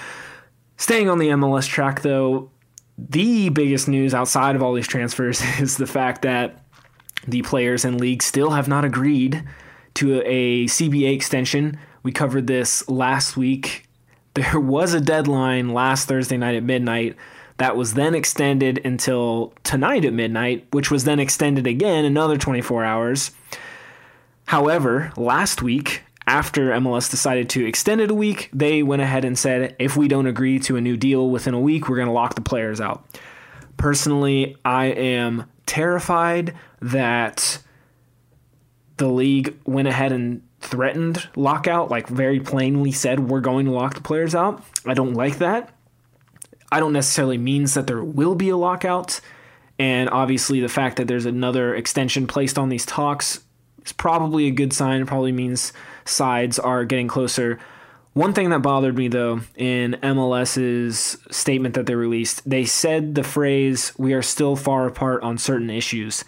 Staying on the MLS track, though, the biggest news outside of all these transfers is the fact that the players and league still have not agreed to a CBA extension. We covered this last week. There was a deadline last Thursday night at midnight that was then extended until tonight at midnight, which was then extended again another 24 hours. However, last week, after MLS decided to extend it a week, they went ahead and said, if we don't agree to a new deal within a week, we're going to lock the players out. Personally, I am terrified that the league went ahead and threatened lockout, like very plainly said, we're going to lock the players out. I don't like that. I don't necessarily means that there will be a lockout. And obviously, the fact that there's another extension placed on these talks is probably a good sign. It probably means sides are getting closer. One thing that bothered me though in MLS's statement that they released, they said the phrase, we are still far apart on certain issues.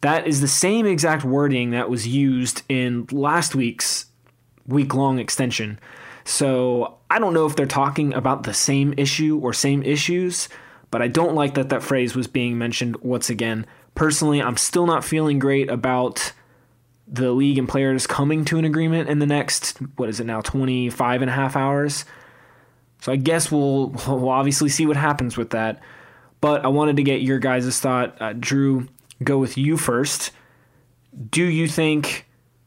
That is the same exact wording that was used in last week's week long extension. So I don't know if they're talking about the same issue or same issues, but I don't like that that phrase was being mentioned once again. Personally, I'm still not feeling great about the league and players coming to an agreement in the next, what is it now, 25 and a half hours. So I guess we'll, we'll obviously see what happens with that. But I wanted to get your guys' thought. Uh, Drew, go with you first. Do you think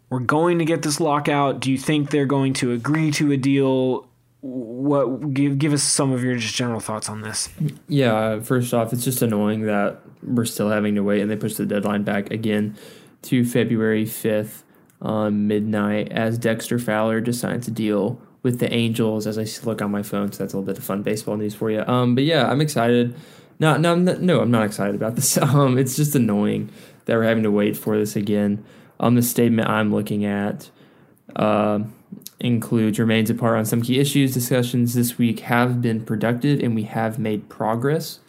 we're going to get this lockout? Do you think they're going to agree to a deal? What give give us some of your just general thoughts on this? Yeah, first off, it's just annoying that we're still having to wait and they push the deadline back again to February 5th on midnight as Dexter Fowler signs a deal with the Angels as I look on my phone. So that's a little bit of fun baseball news for you. Um, but yeah, I'm excited. No, no, no, I'm not excited about this. Um, it's just annoying that we're having to wait for this again. Um, the statement I'm looking at uh, includes remains apart on some key issues. Discussions this week have been productive and we have made progress,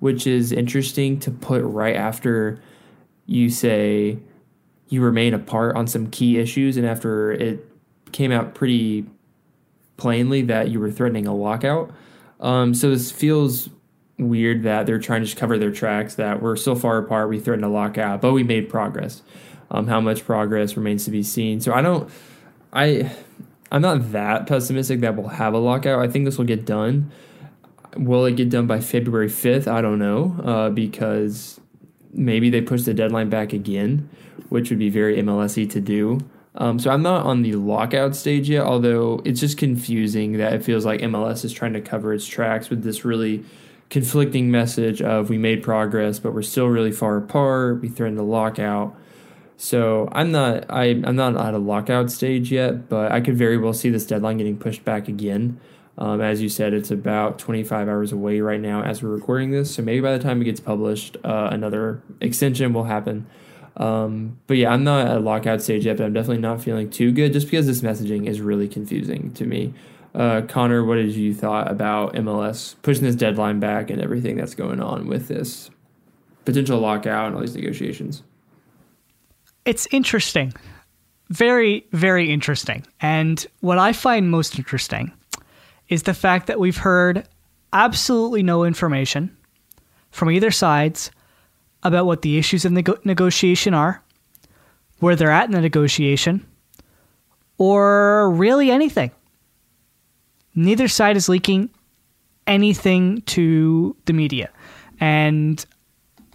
which is interesting to put right after you say you remain apart on some key issues, and after it came out pretty plainly that you were threatening a lockout. Um, so this feels weird that they're trying to just cover their tracks that we're so far apart, we threatened a lockout, but we made progress. Um, how much progress remains to be seen. So I don't, I, I'm not that pessimistic that we'll have a lockout. I think this will get done. Will it get done by February 5th? I don't know uh, because maybe they push the deadline back again, which would be very MLSy to do. Um, so I'm not on the lockout stage yet, although it's just confusing that it feels like MLS is trying to cover its tracks with this really conflicting message of we made progress, but we're still really far apart. We threatened a lockout. So I'm not I, I'm not at a lockout stage yet, but I could very well see this deadline getting pushed back again. Um, as you said, it's about 25 hours away right now as we're recording this. So maybe by the time it gets published, uh, another extension will happen. Um, but yeah, I'm not at a lockout stage yet, but I'm definitely not feeling too good just because this messaging is really confusing to me. Uh, Connor, what did you thought about MLS pushing this deadline back and everything that's going on with this potential lockout and all these negotiations? It's interesting. Very, very interesting. And what I find most interesting is the fact that we've heard absolutely no information from either sides about what the issues of nego- negotiation are, where they're at in the negotiation, or really anything. Neither side is leaking anything to the media. And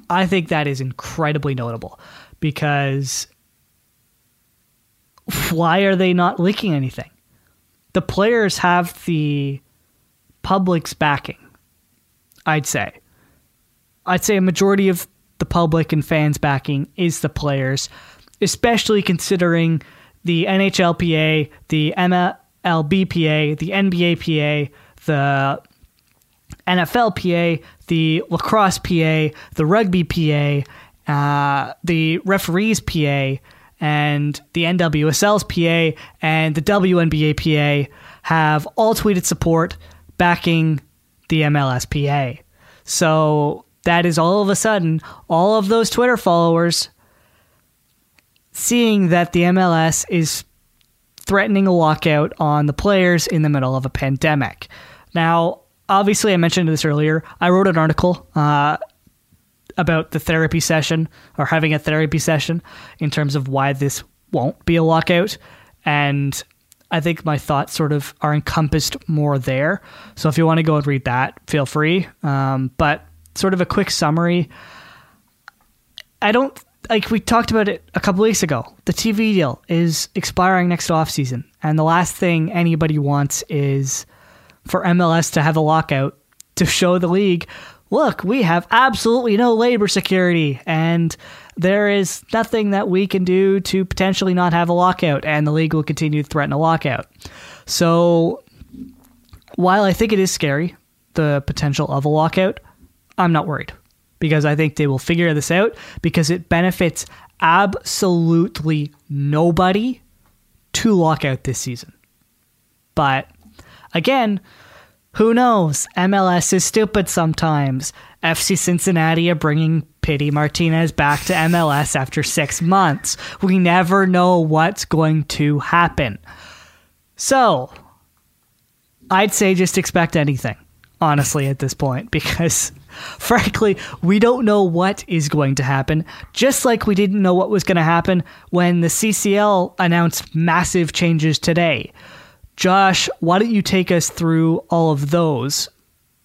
I think that is incredibly notable because why are they not leaking anything? The players have the public's backing. I'd say. I'd say a majority of the public and fans backing is the players, especially considering the NHLPA, the MLBPA, the NBAPA, the NFLPA, the lacrosse PA, the rugby PA, uh, the referees PA, and the NWSL's PA and the WNBA PA have all tweeted support backing the MLSPA. So that is all of a sudden all of those Twitter followers seeing that the MLS is threatening a lockout on the players in the middle of a pandemic. Now, obviously, I mentioned this earlier. I wrote an article uh, about the therapy session or having a therapy session in terms of why this won't be a lockout. And I think my thoughts sort of are encompassed more there. So if you want to go and read that, feel free. Um, but sort of a quick summary. I don't like we talked about it a couple weeks ago. The TV deal is expiring next off season, and the last thing anybody wants is for MLS to have a lockout to show the league look, we have absolutely no labor security and there is nothing that we can do to potentially not have a lockout, and the league will continue to threaten a lockout. So, while I think it is scary, the potential of a lockout, I'm not worried because I think they will figure this out because it benefits absolutely nobody to lock out this season. But again, Who knows? MLS is stupid sometimes. FC Cincinnati are bringing Pity Martinez back to MLS after six months. We never know what's going to happen. So, I'd say just expect anything, honestly, at this point, because frankly, we don't know what is going to happen, just like we didn't know what was going to happen when the CCL announced massive changes today. Josh, why don't you take us through all of those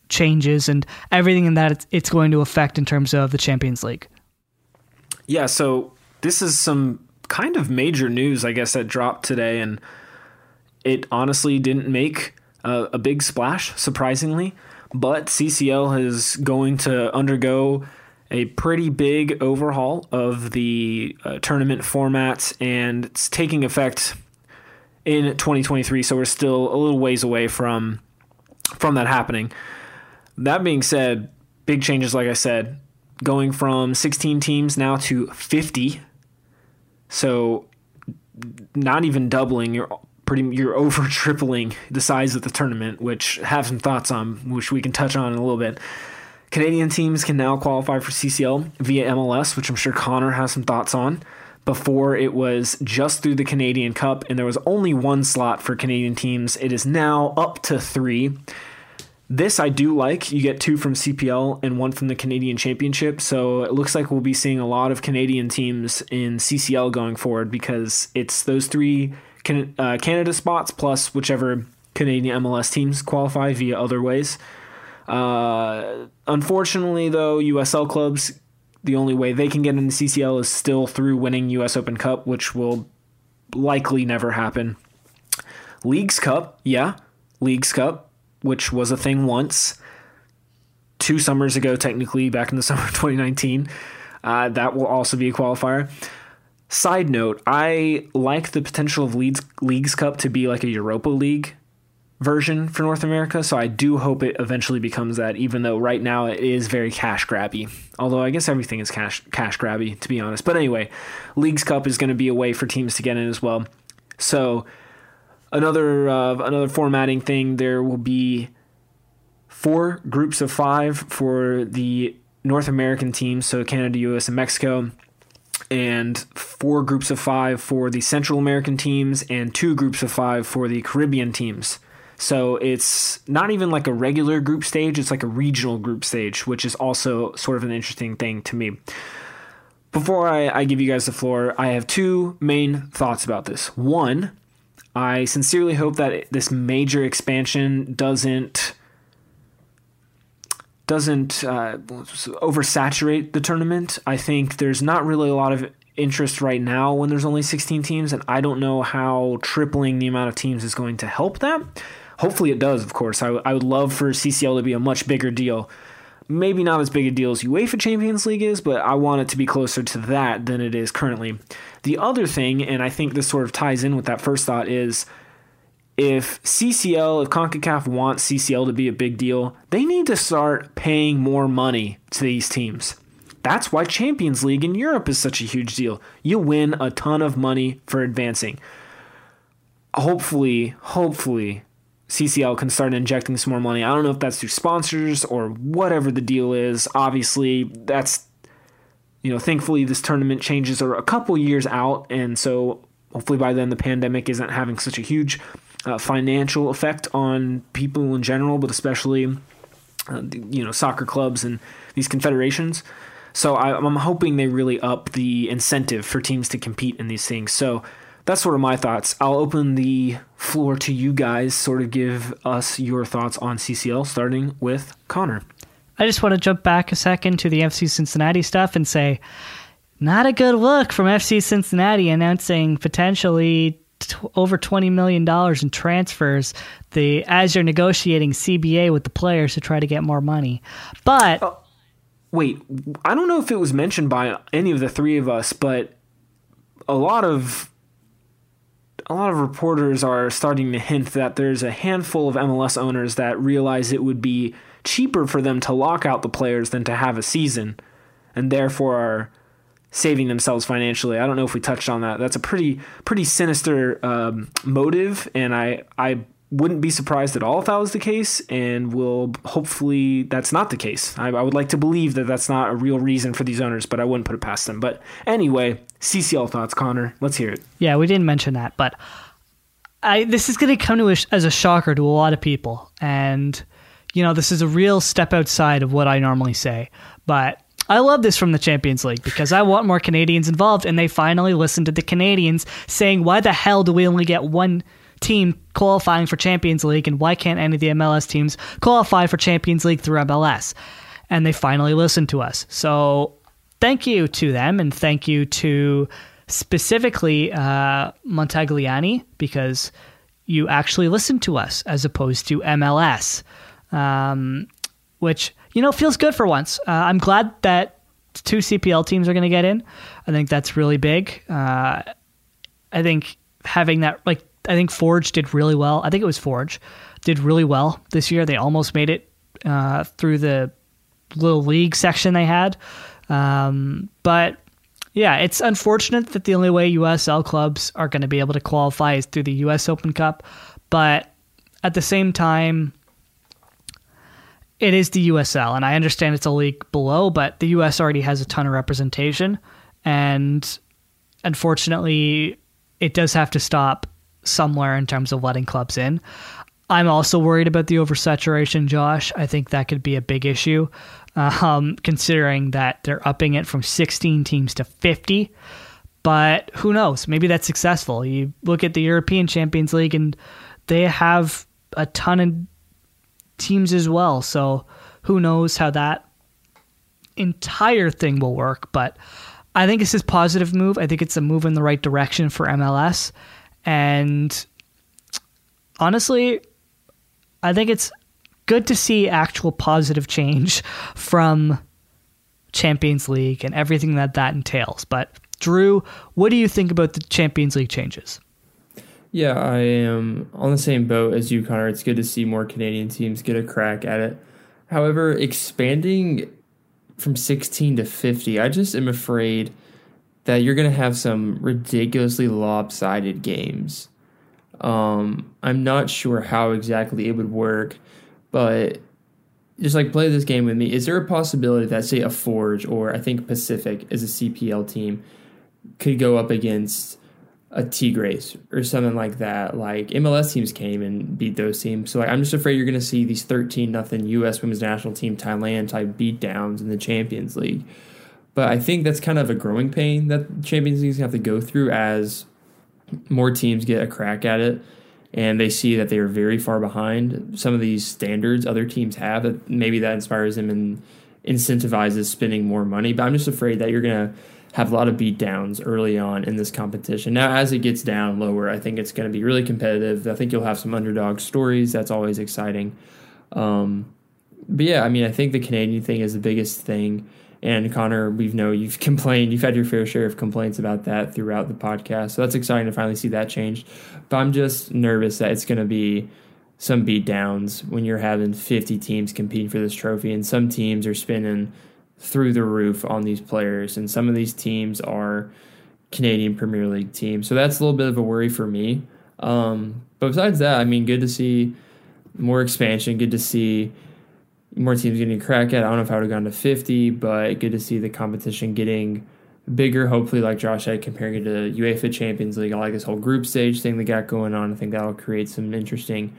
changes and everything that it's going to affect in terms of the Champions League? Yeah, so this is some kind of major news, I guess, that dropped today, and it honestly didn't make a, a big splash, surprisingly. But CCL is going to undergo a pretty big overhaul of the uh, tournament formats, and it's taking effect in 2023. So we're still a little ways away from from that happening. That being said, big changes, like I said, going from 16 teams now to 50. So not even doubling. You're pretty you're over tripling the size of the tournament, which have some thoughts on, which we can touch on in a little bit. Canadian teams can now qualify for CCL via MLS, which I'm sure Connor has some thoughts on. Before it was just through the Canadian Cup, and there was only one slot for Canadian teams. It is now up to three. This I do like. You get two from CPL and one from the Canadian Championship. So it looks like we'll be seeing a lot of Canadian teams in CCL going forward because it's those three can, uh, Canada spots plus whichever Canadian MLS teams qualify via other ways. Uh, unfortunately, though, USL clubs the only way they can get into CCL is still through winning US Open Cup, which will likely never happen. Leagues Cup, yeah, Leagues Cup, which was a thing once, two summers ago, technically, back in the summer of 2019. Uh, that will also be a qualifier. Side note, I like the potential of Leagues, Leagues Cup to be like a Europa League version for North America. So I do hope it eventually becomes that, even though right now it is very cash grabby. Although I guess everything is cash cash grabby, to be honest. But anyway, Leagues Cup is going to be a way for teams to get in as well. So another uh, another formatting thing, there will be four groups of five for the North American teams, so Canada, U.S., and Mexico and four groups of five for the Central American teams, and two groups of five for the Caribbean teams. So it's not even like a regular group stage, it's like a regional group stage, which is also sort of an interesting thing to me. Before I, I give you guys the floor, I have two main thoughts about this. One, I sincerely hope that this major expansion doesn't doesn't uh, oversaturate the tournament. I think there's not really a lot of interest right now when there's only 16 teams, and I don't know how tripling the amount of teams is going to help that. Hopefully, it does, of course. I, would love for CCL to be a much bigger deal. Maybe not as big a deal as UEFA Champions League is, but I want it to be closer to that than it is currently. The other thing, and I think this sort of ties in with that first thought, is if CCL, if CONCACAF wants CCL to be a big deal, they need to start paying more money to these teams. That's why Champions League in Europe is such a huge deal. You win a ton of money for advancing. Hopefully, hopefully, CCL can start injecting some more money. I don't know if that's through sponsors or whatever the deal is. Obviously, that's you know, thankfully this tournament changes are a couple years out, and so hopefully by then the pandemic isn't having such a huge uh, financial effect on people in general, but especially uh, you know soccer clubs and these confederations. So I, I'm hoping they really up the incentive for teams to compete in these things. So that's sort of my thoughts. I'll open the floor to you guys, sort of give us your thoughts on CCL, starting with Connor. I just want to jump back a second to the FC Cincinnati stuff and say, not a good look from FC Cincinnati announcing potentially t- over $20 million in transfers the as you're negotiating CBA with the players to try to get more money. But. Oh, wait, I don't know if it was mentioned by any of the three of us, but a lot of a lot of reporters are starting to hint that there's a handful of MLS owners that realize it would be cheaper for them to lock out the players than to have a season, and therefore are saving themselves financially. I don't know if we touched on that. That's a pretty pretty sinister um, motive, and I I wouldn't be surprised at all if that was the case, and will hopefully that's not the case. I, I, would like to believe that that's not a real reason for these owners, but I wouldn't put it past them. But anyway, CCL thoughts, Connor. Let's hear it. Yeah, we didn't mention that, but I this is going to come to a, as a shocker to a lot of people, and you know this is a real step outside of what I normally say, but. I love this from the Champions League because I want more Canadians involved, and they finally listened to the Canadians saying, "Why the hell do we only get one team qualifying for Champions League, and why can't any of the MLS teams qualify for Champions League through MLS? And they finally listened to us. So thank you to them, and thank you to specifically uh, Montagliani because you actually listened to us as opposed to MLS, um, which you know feels good for once. Uh, I'm glad that two CPL teams are going to get in. I think that's really big. Uh, I think having that like I think Forge did really well. I think it was Forge did really well this year. They almost made it uh, through the little league section they had. Um, but yeah, it's unfortunate that the only way USL clubs are going to be able to qualify is through the US Open Cup. But at the same time, it is the USL, and I understand it's a league below, but the US already has a ton of representation. And unfortunately, it does have to stop somewhere in terms of letting clubs in. I'm also worried about the oversaturation, Josh. I think that could be a big issue, um, considering that they're upping it from 16 teams to 50. But who knows? Maybe that's successful. You look at the European Champions League, and they have a ton of teams as well. So who knows how that entire thing will work? But I think it's a positive move. I think it's a move in the right direction for MLS. And honestly, I think it's good to see actual positive change from Champions League and everything that that entails. But Drew, what do you think about the Champions League changes? Yeah, I am on the same boat as you, Connor. It's good to see more Canadian teams get a crack at it. However, expanding from 16 to 50, I just am afraid that you're going to have some ridiculously lopsided games. Um, I'm not sure how exactly it would work, but just like play this game with me. Is there a possibility that, say, a Forge or I think Pacific as a CPL team could go up against a Tigres or something like that? Like MLS teams came and beat those teams. So like, I'm just afraid you're going to see these 13 nothing U.S. women's national team Thailand type beatdowns in the Champions League. But I think that's kind of a growing pain that Champions Leagues have to go through as more teams get a crack at it and they see that they are very far behind some of these standards other teams have that maybe that inspires them and incentivizes spending more money. But i'm just afraid that you're going to have a lot of beat downs early on in this competition. Now as it gets down lower i think it's going to be really competitive. I think you'll have some underdog stories. That's always exciting. Um, but yeah i mean i think the canadian thing is the biggest thing and Connor, we've know you've complained, you've had your fair share of complaints about that throughout the podcast. So that's exciting to finally see that changed. But I'm just nervous that it's going to be some beat downs when you're having 50 teams competing for this trophy, and some teams are spinning through the roof on these players, and some of these teams are Canadian Premier League teams. So that's a little bit of a worry for me. Um, but besides that, I mean, good to see more expansion. Good to see more teams getting a crack at. I don't know if I would have gone to 50, but good to see the competition getting bigger. Hopefully, like Josh said, comparing it to UEFA Champions League, I like this whole group stage thing they got going on. I think that'll create some interesting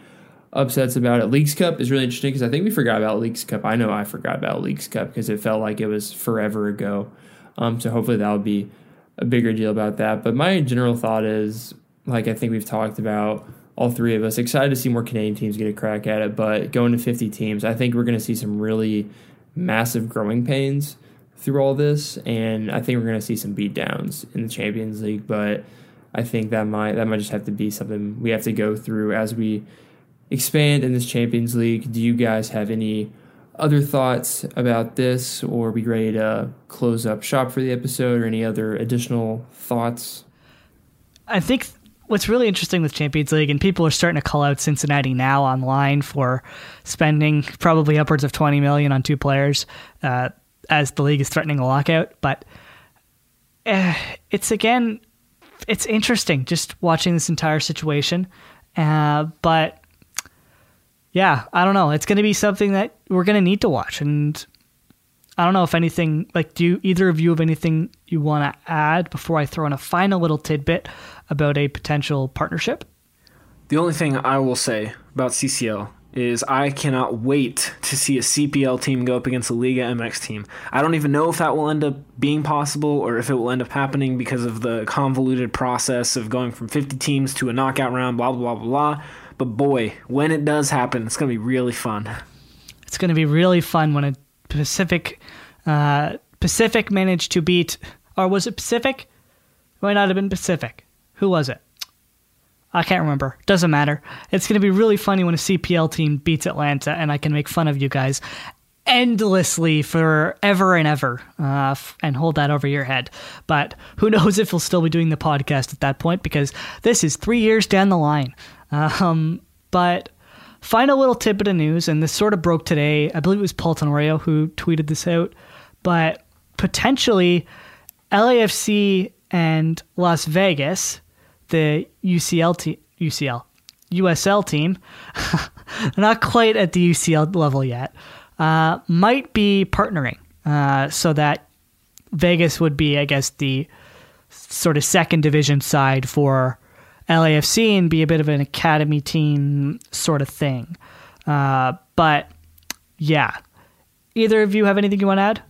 upsets about it. Leagues Cup is really interesting because I think we forgot about Leagues Cup. I know I forgot about Leagues Cup because it felt like it was forever ago. Um, so hopefully that'll be a bigger deal about that. But my general thought is, like I think we've talked about all three of us. Excited to see more Canadian teams get a crack at it, but going to 50 teams, I think we're going to see some really massive growing pains through all this, and I think we're going to see some beatdowns in the Champions League. But I think that might that might just have to be something we have to go through as we expand in this Champions League. Do you guys have any other thoughts about this, or be ready to close up shop for the episode, or any other additional thoughts? I think what's really interesting with Champions League, and people are starting to call out Cincinnati now online for spending probably upwards of 20 million on two players uh, as the league is threatening a lockout. But uh, it's again, it's interesting just watching this entire situation. Uh, but yeah, I don't know. It's going to be something that we're going to need to watch. And I don't know if anything, like, do you, either of you have anything you want to add before I throw in a final little tidbit about a potential partnership? The only thing I will say about CCL is I cannot wait to see a CPL team go up against a Liga MX team. I don't even know if that will end up being possible or if it will end up happening because of the convoluted process of going from 50 teams to a knockout round, blah, blah, blah, blah. But boy, when it does happen, it's going to be really fun. It's going to be really fun when a Pacific uh, Pacific managed to beat, or was it Pacific? It might not have been Pacific. Who was it? I can't remember. Doesn't matter. It's going to be really funny when a CPL team beats Atlanta, and I can make fun of you guys endlessly forever and ever uh, f- and hold that over your head. But who knows if we'll still be doing the podcast at that point because this is three years down the line. Um, but final little tidbit of news, and this sort of broke today. I believe it was Paul Tenorio who tweeted this out, but potentially LAFC and Las Vegas, the UCL team, UCL, USL team, not quite at the UCL level yet, uh, might be partnering uh, so that Vegas would be, I guess, the sort of second division side for LAFC and be a bit of an academy team sort of thing. Uh, but yeah, either of you have anything you want to add?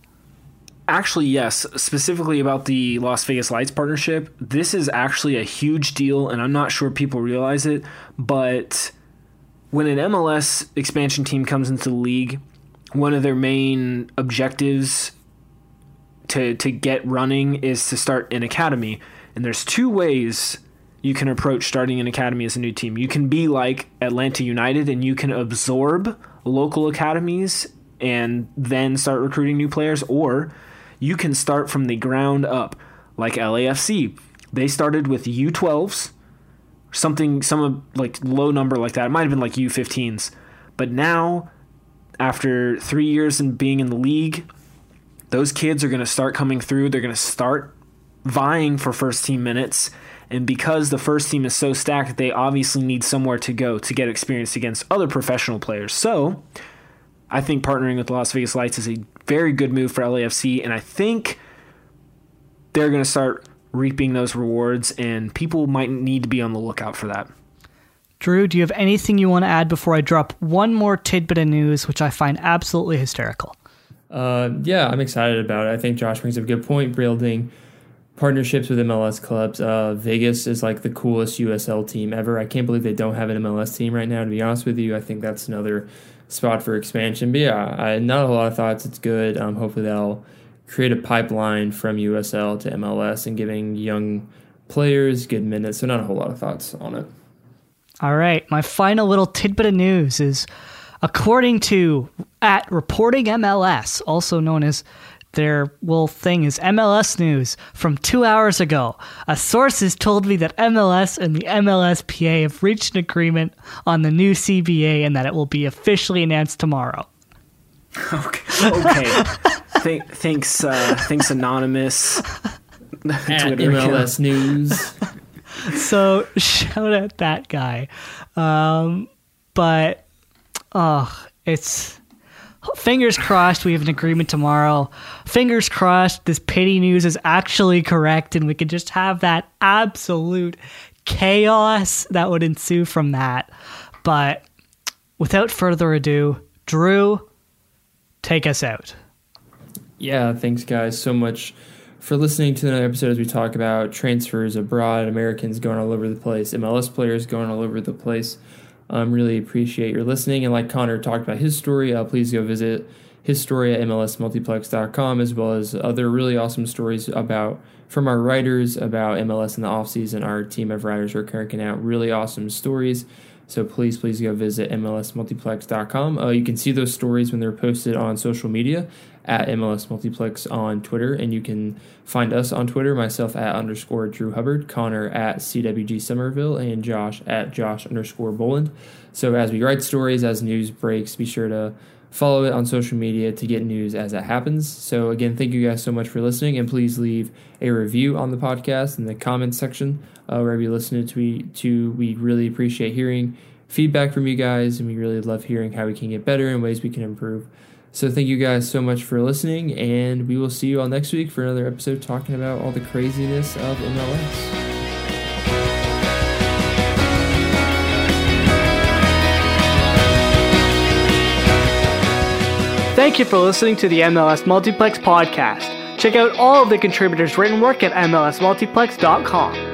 Actually, yes. Specifically about the Las Vegas Lights partnership, this is actually a huge deal, and I'm not sure people realize it. But when an MLS expansion team comes into the league, one of their main objectives to to get running is to start an academy. And there's two ways you can approach starting an academy as a new team. You can be like Atlanta United and you can absorb local academies and then start recruiting new players, or you can start from the ground up like LAFC. They started with U12s, something, some like low number like that. It might have been like U15s. But now, after three years and being in the league, those kids are going to start coming through. They're going to start vying for first team minutes and because the first team is so stacked, they obviously need somewhere to go to get experience against other professional players. So I think partnering with Las Vegas Lights is a very good move for LAFC, and I think they're going to start reaping those rewards, and people might need to be on the lookout for that. Drew, do you have anything you want to add before I drop one more tidbit of news, which I find absolutely hysterical? Uh, yeah, I'm excited about it. I think Josh brings up a good point, building partnerships with MLS clubs. Uh, Vegas is like the coolest USL team ever. I can't believe they don't have an MLS team right now. To be honest with you, I think that's another spot for expansion. But yeah, I, not a lot of thoughts. It's good. Um, hopefully they'll create a pipeline from USL to MLS and giving young players good minutes. So not a whole lot of thoughts on it. All right, my final little tidbit of news is according to at reporting MLS, also known as their little thing is MLS news from two hours ago. A source has told me that MLS and the MLSPA have reached an agreement on the new CBA and that it will be officially announced tomorrow. Okay. okay. Th- thanks, uh, thanks, Anonymous. At MLS News. so shout out that guy. Um, but, oh, it's fingers crossed we have an agreement tomorrow. Fingers crossed this pity news is actually correct and we can just have that absolute chaos that would ensue from that. But without further ado, Drew, take us out. Yeah, thanks guys so much for listening to another episode as we talk about transfers abroad, Americans going all over the place, MLS players going all over the place. Um, really appreciate your listening. And like Connor talked about his story, uh, please go visit his story at mlsmultiplex.com as well as other really awesome stories about from our writers about MLS in the offseason. Our team of writers are cranking out really awesome stories. So please, please go visit mlsmultiplex.com. Uh, you can see those stories when they're posted on social media at MLS Multiplex on Twitter, and you can find us on Twitter, myself at underscore Drew Hubbard, Connor at CWG Somerville, and Josh at Josh underscore Boland. So as we write stories, as news breaks, be sure to follow it on social media to get news as it happens. So again, thank you guys so much for listening, and please leave a review on the podcast in the comments section uh, wherever you listen to. To we really appreciate hearing feedback from you guys, and we really love hearing how we can get better and ways we can improve. So thank you guys so much for listening, and we will see you all next week for another episode talking about all the craziness of MLS. Thank you for listening to the MLS Multiplex podcast. Check out all of the contributors' written work at MLSMultiplex.com.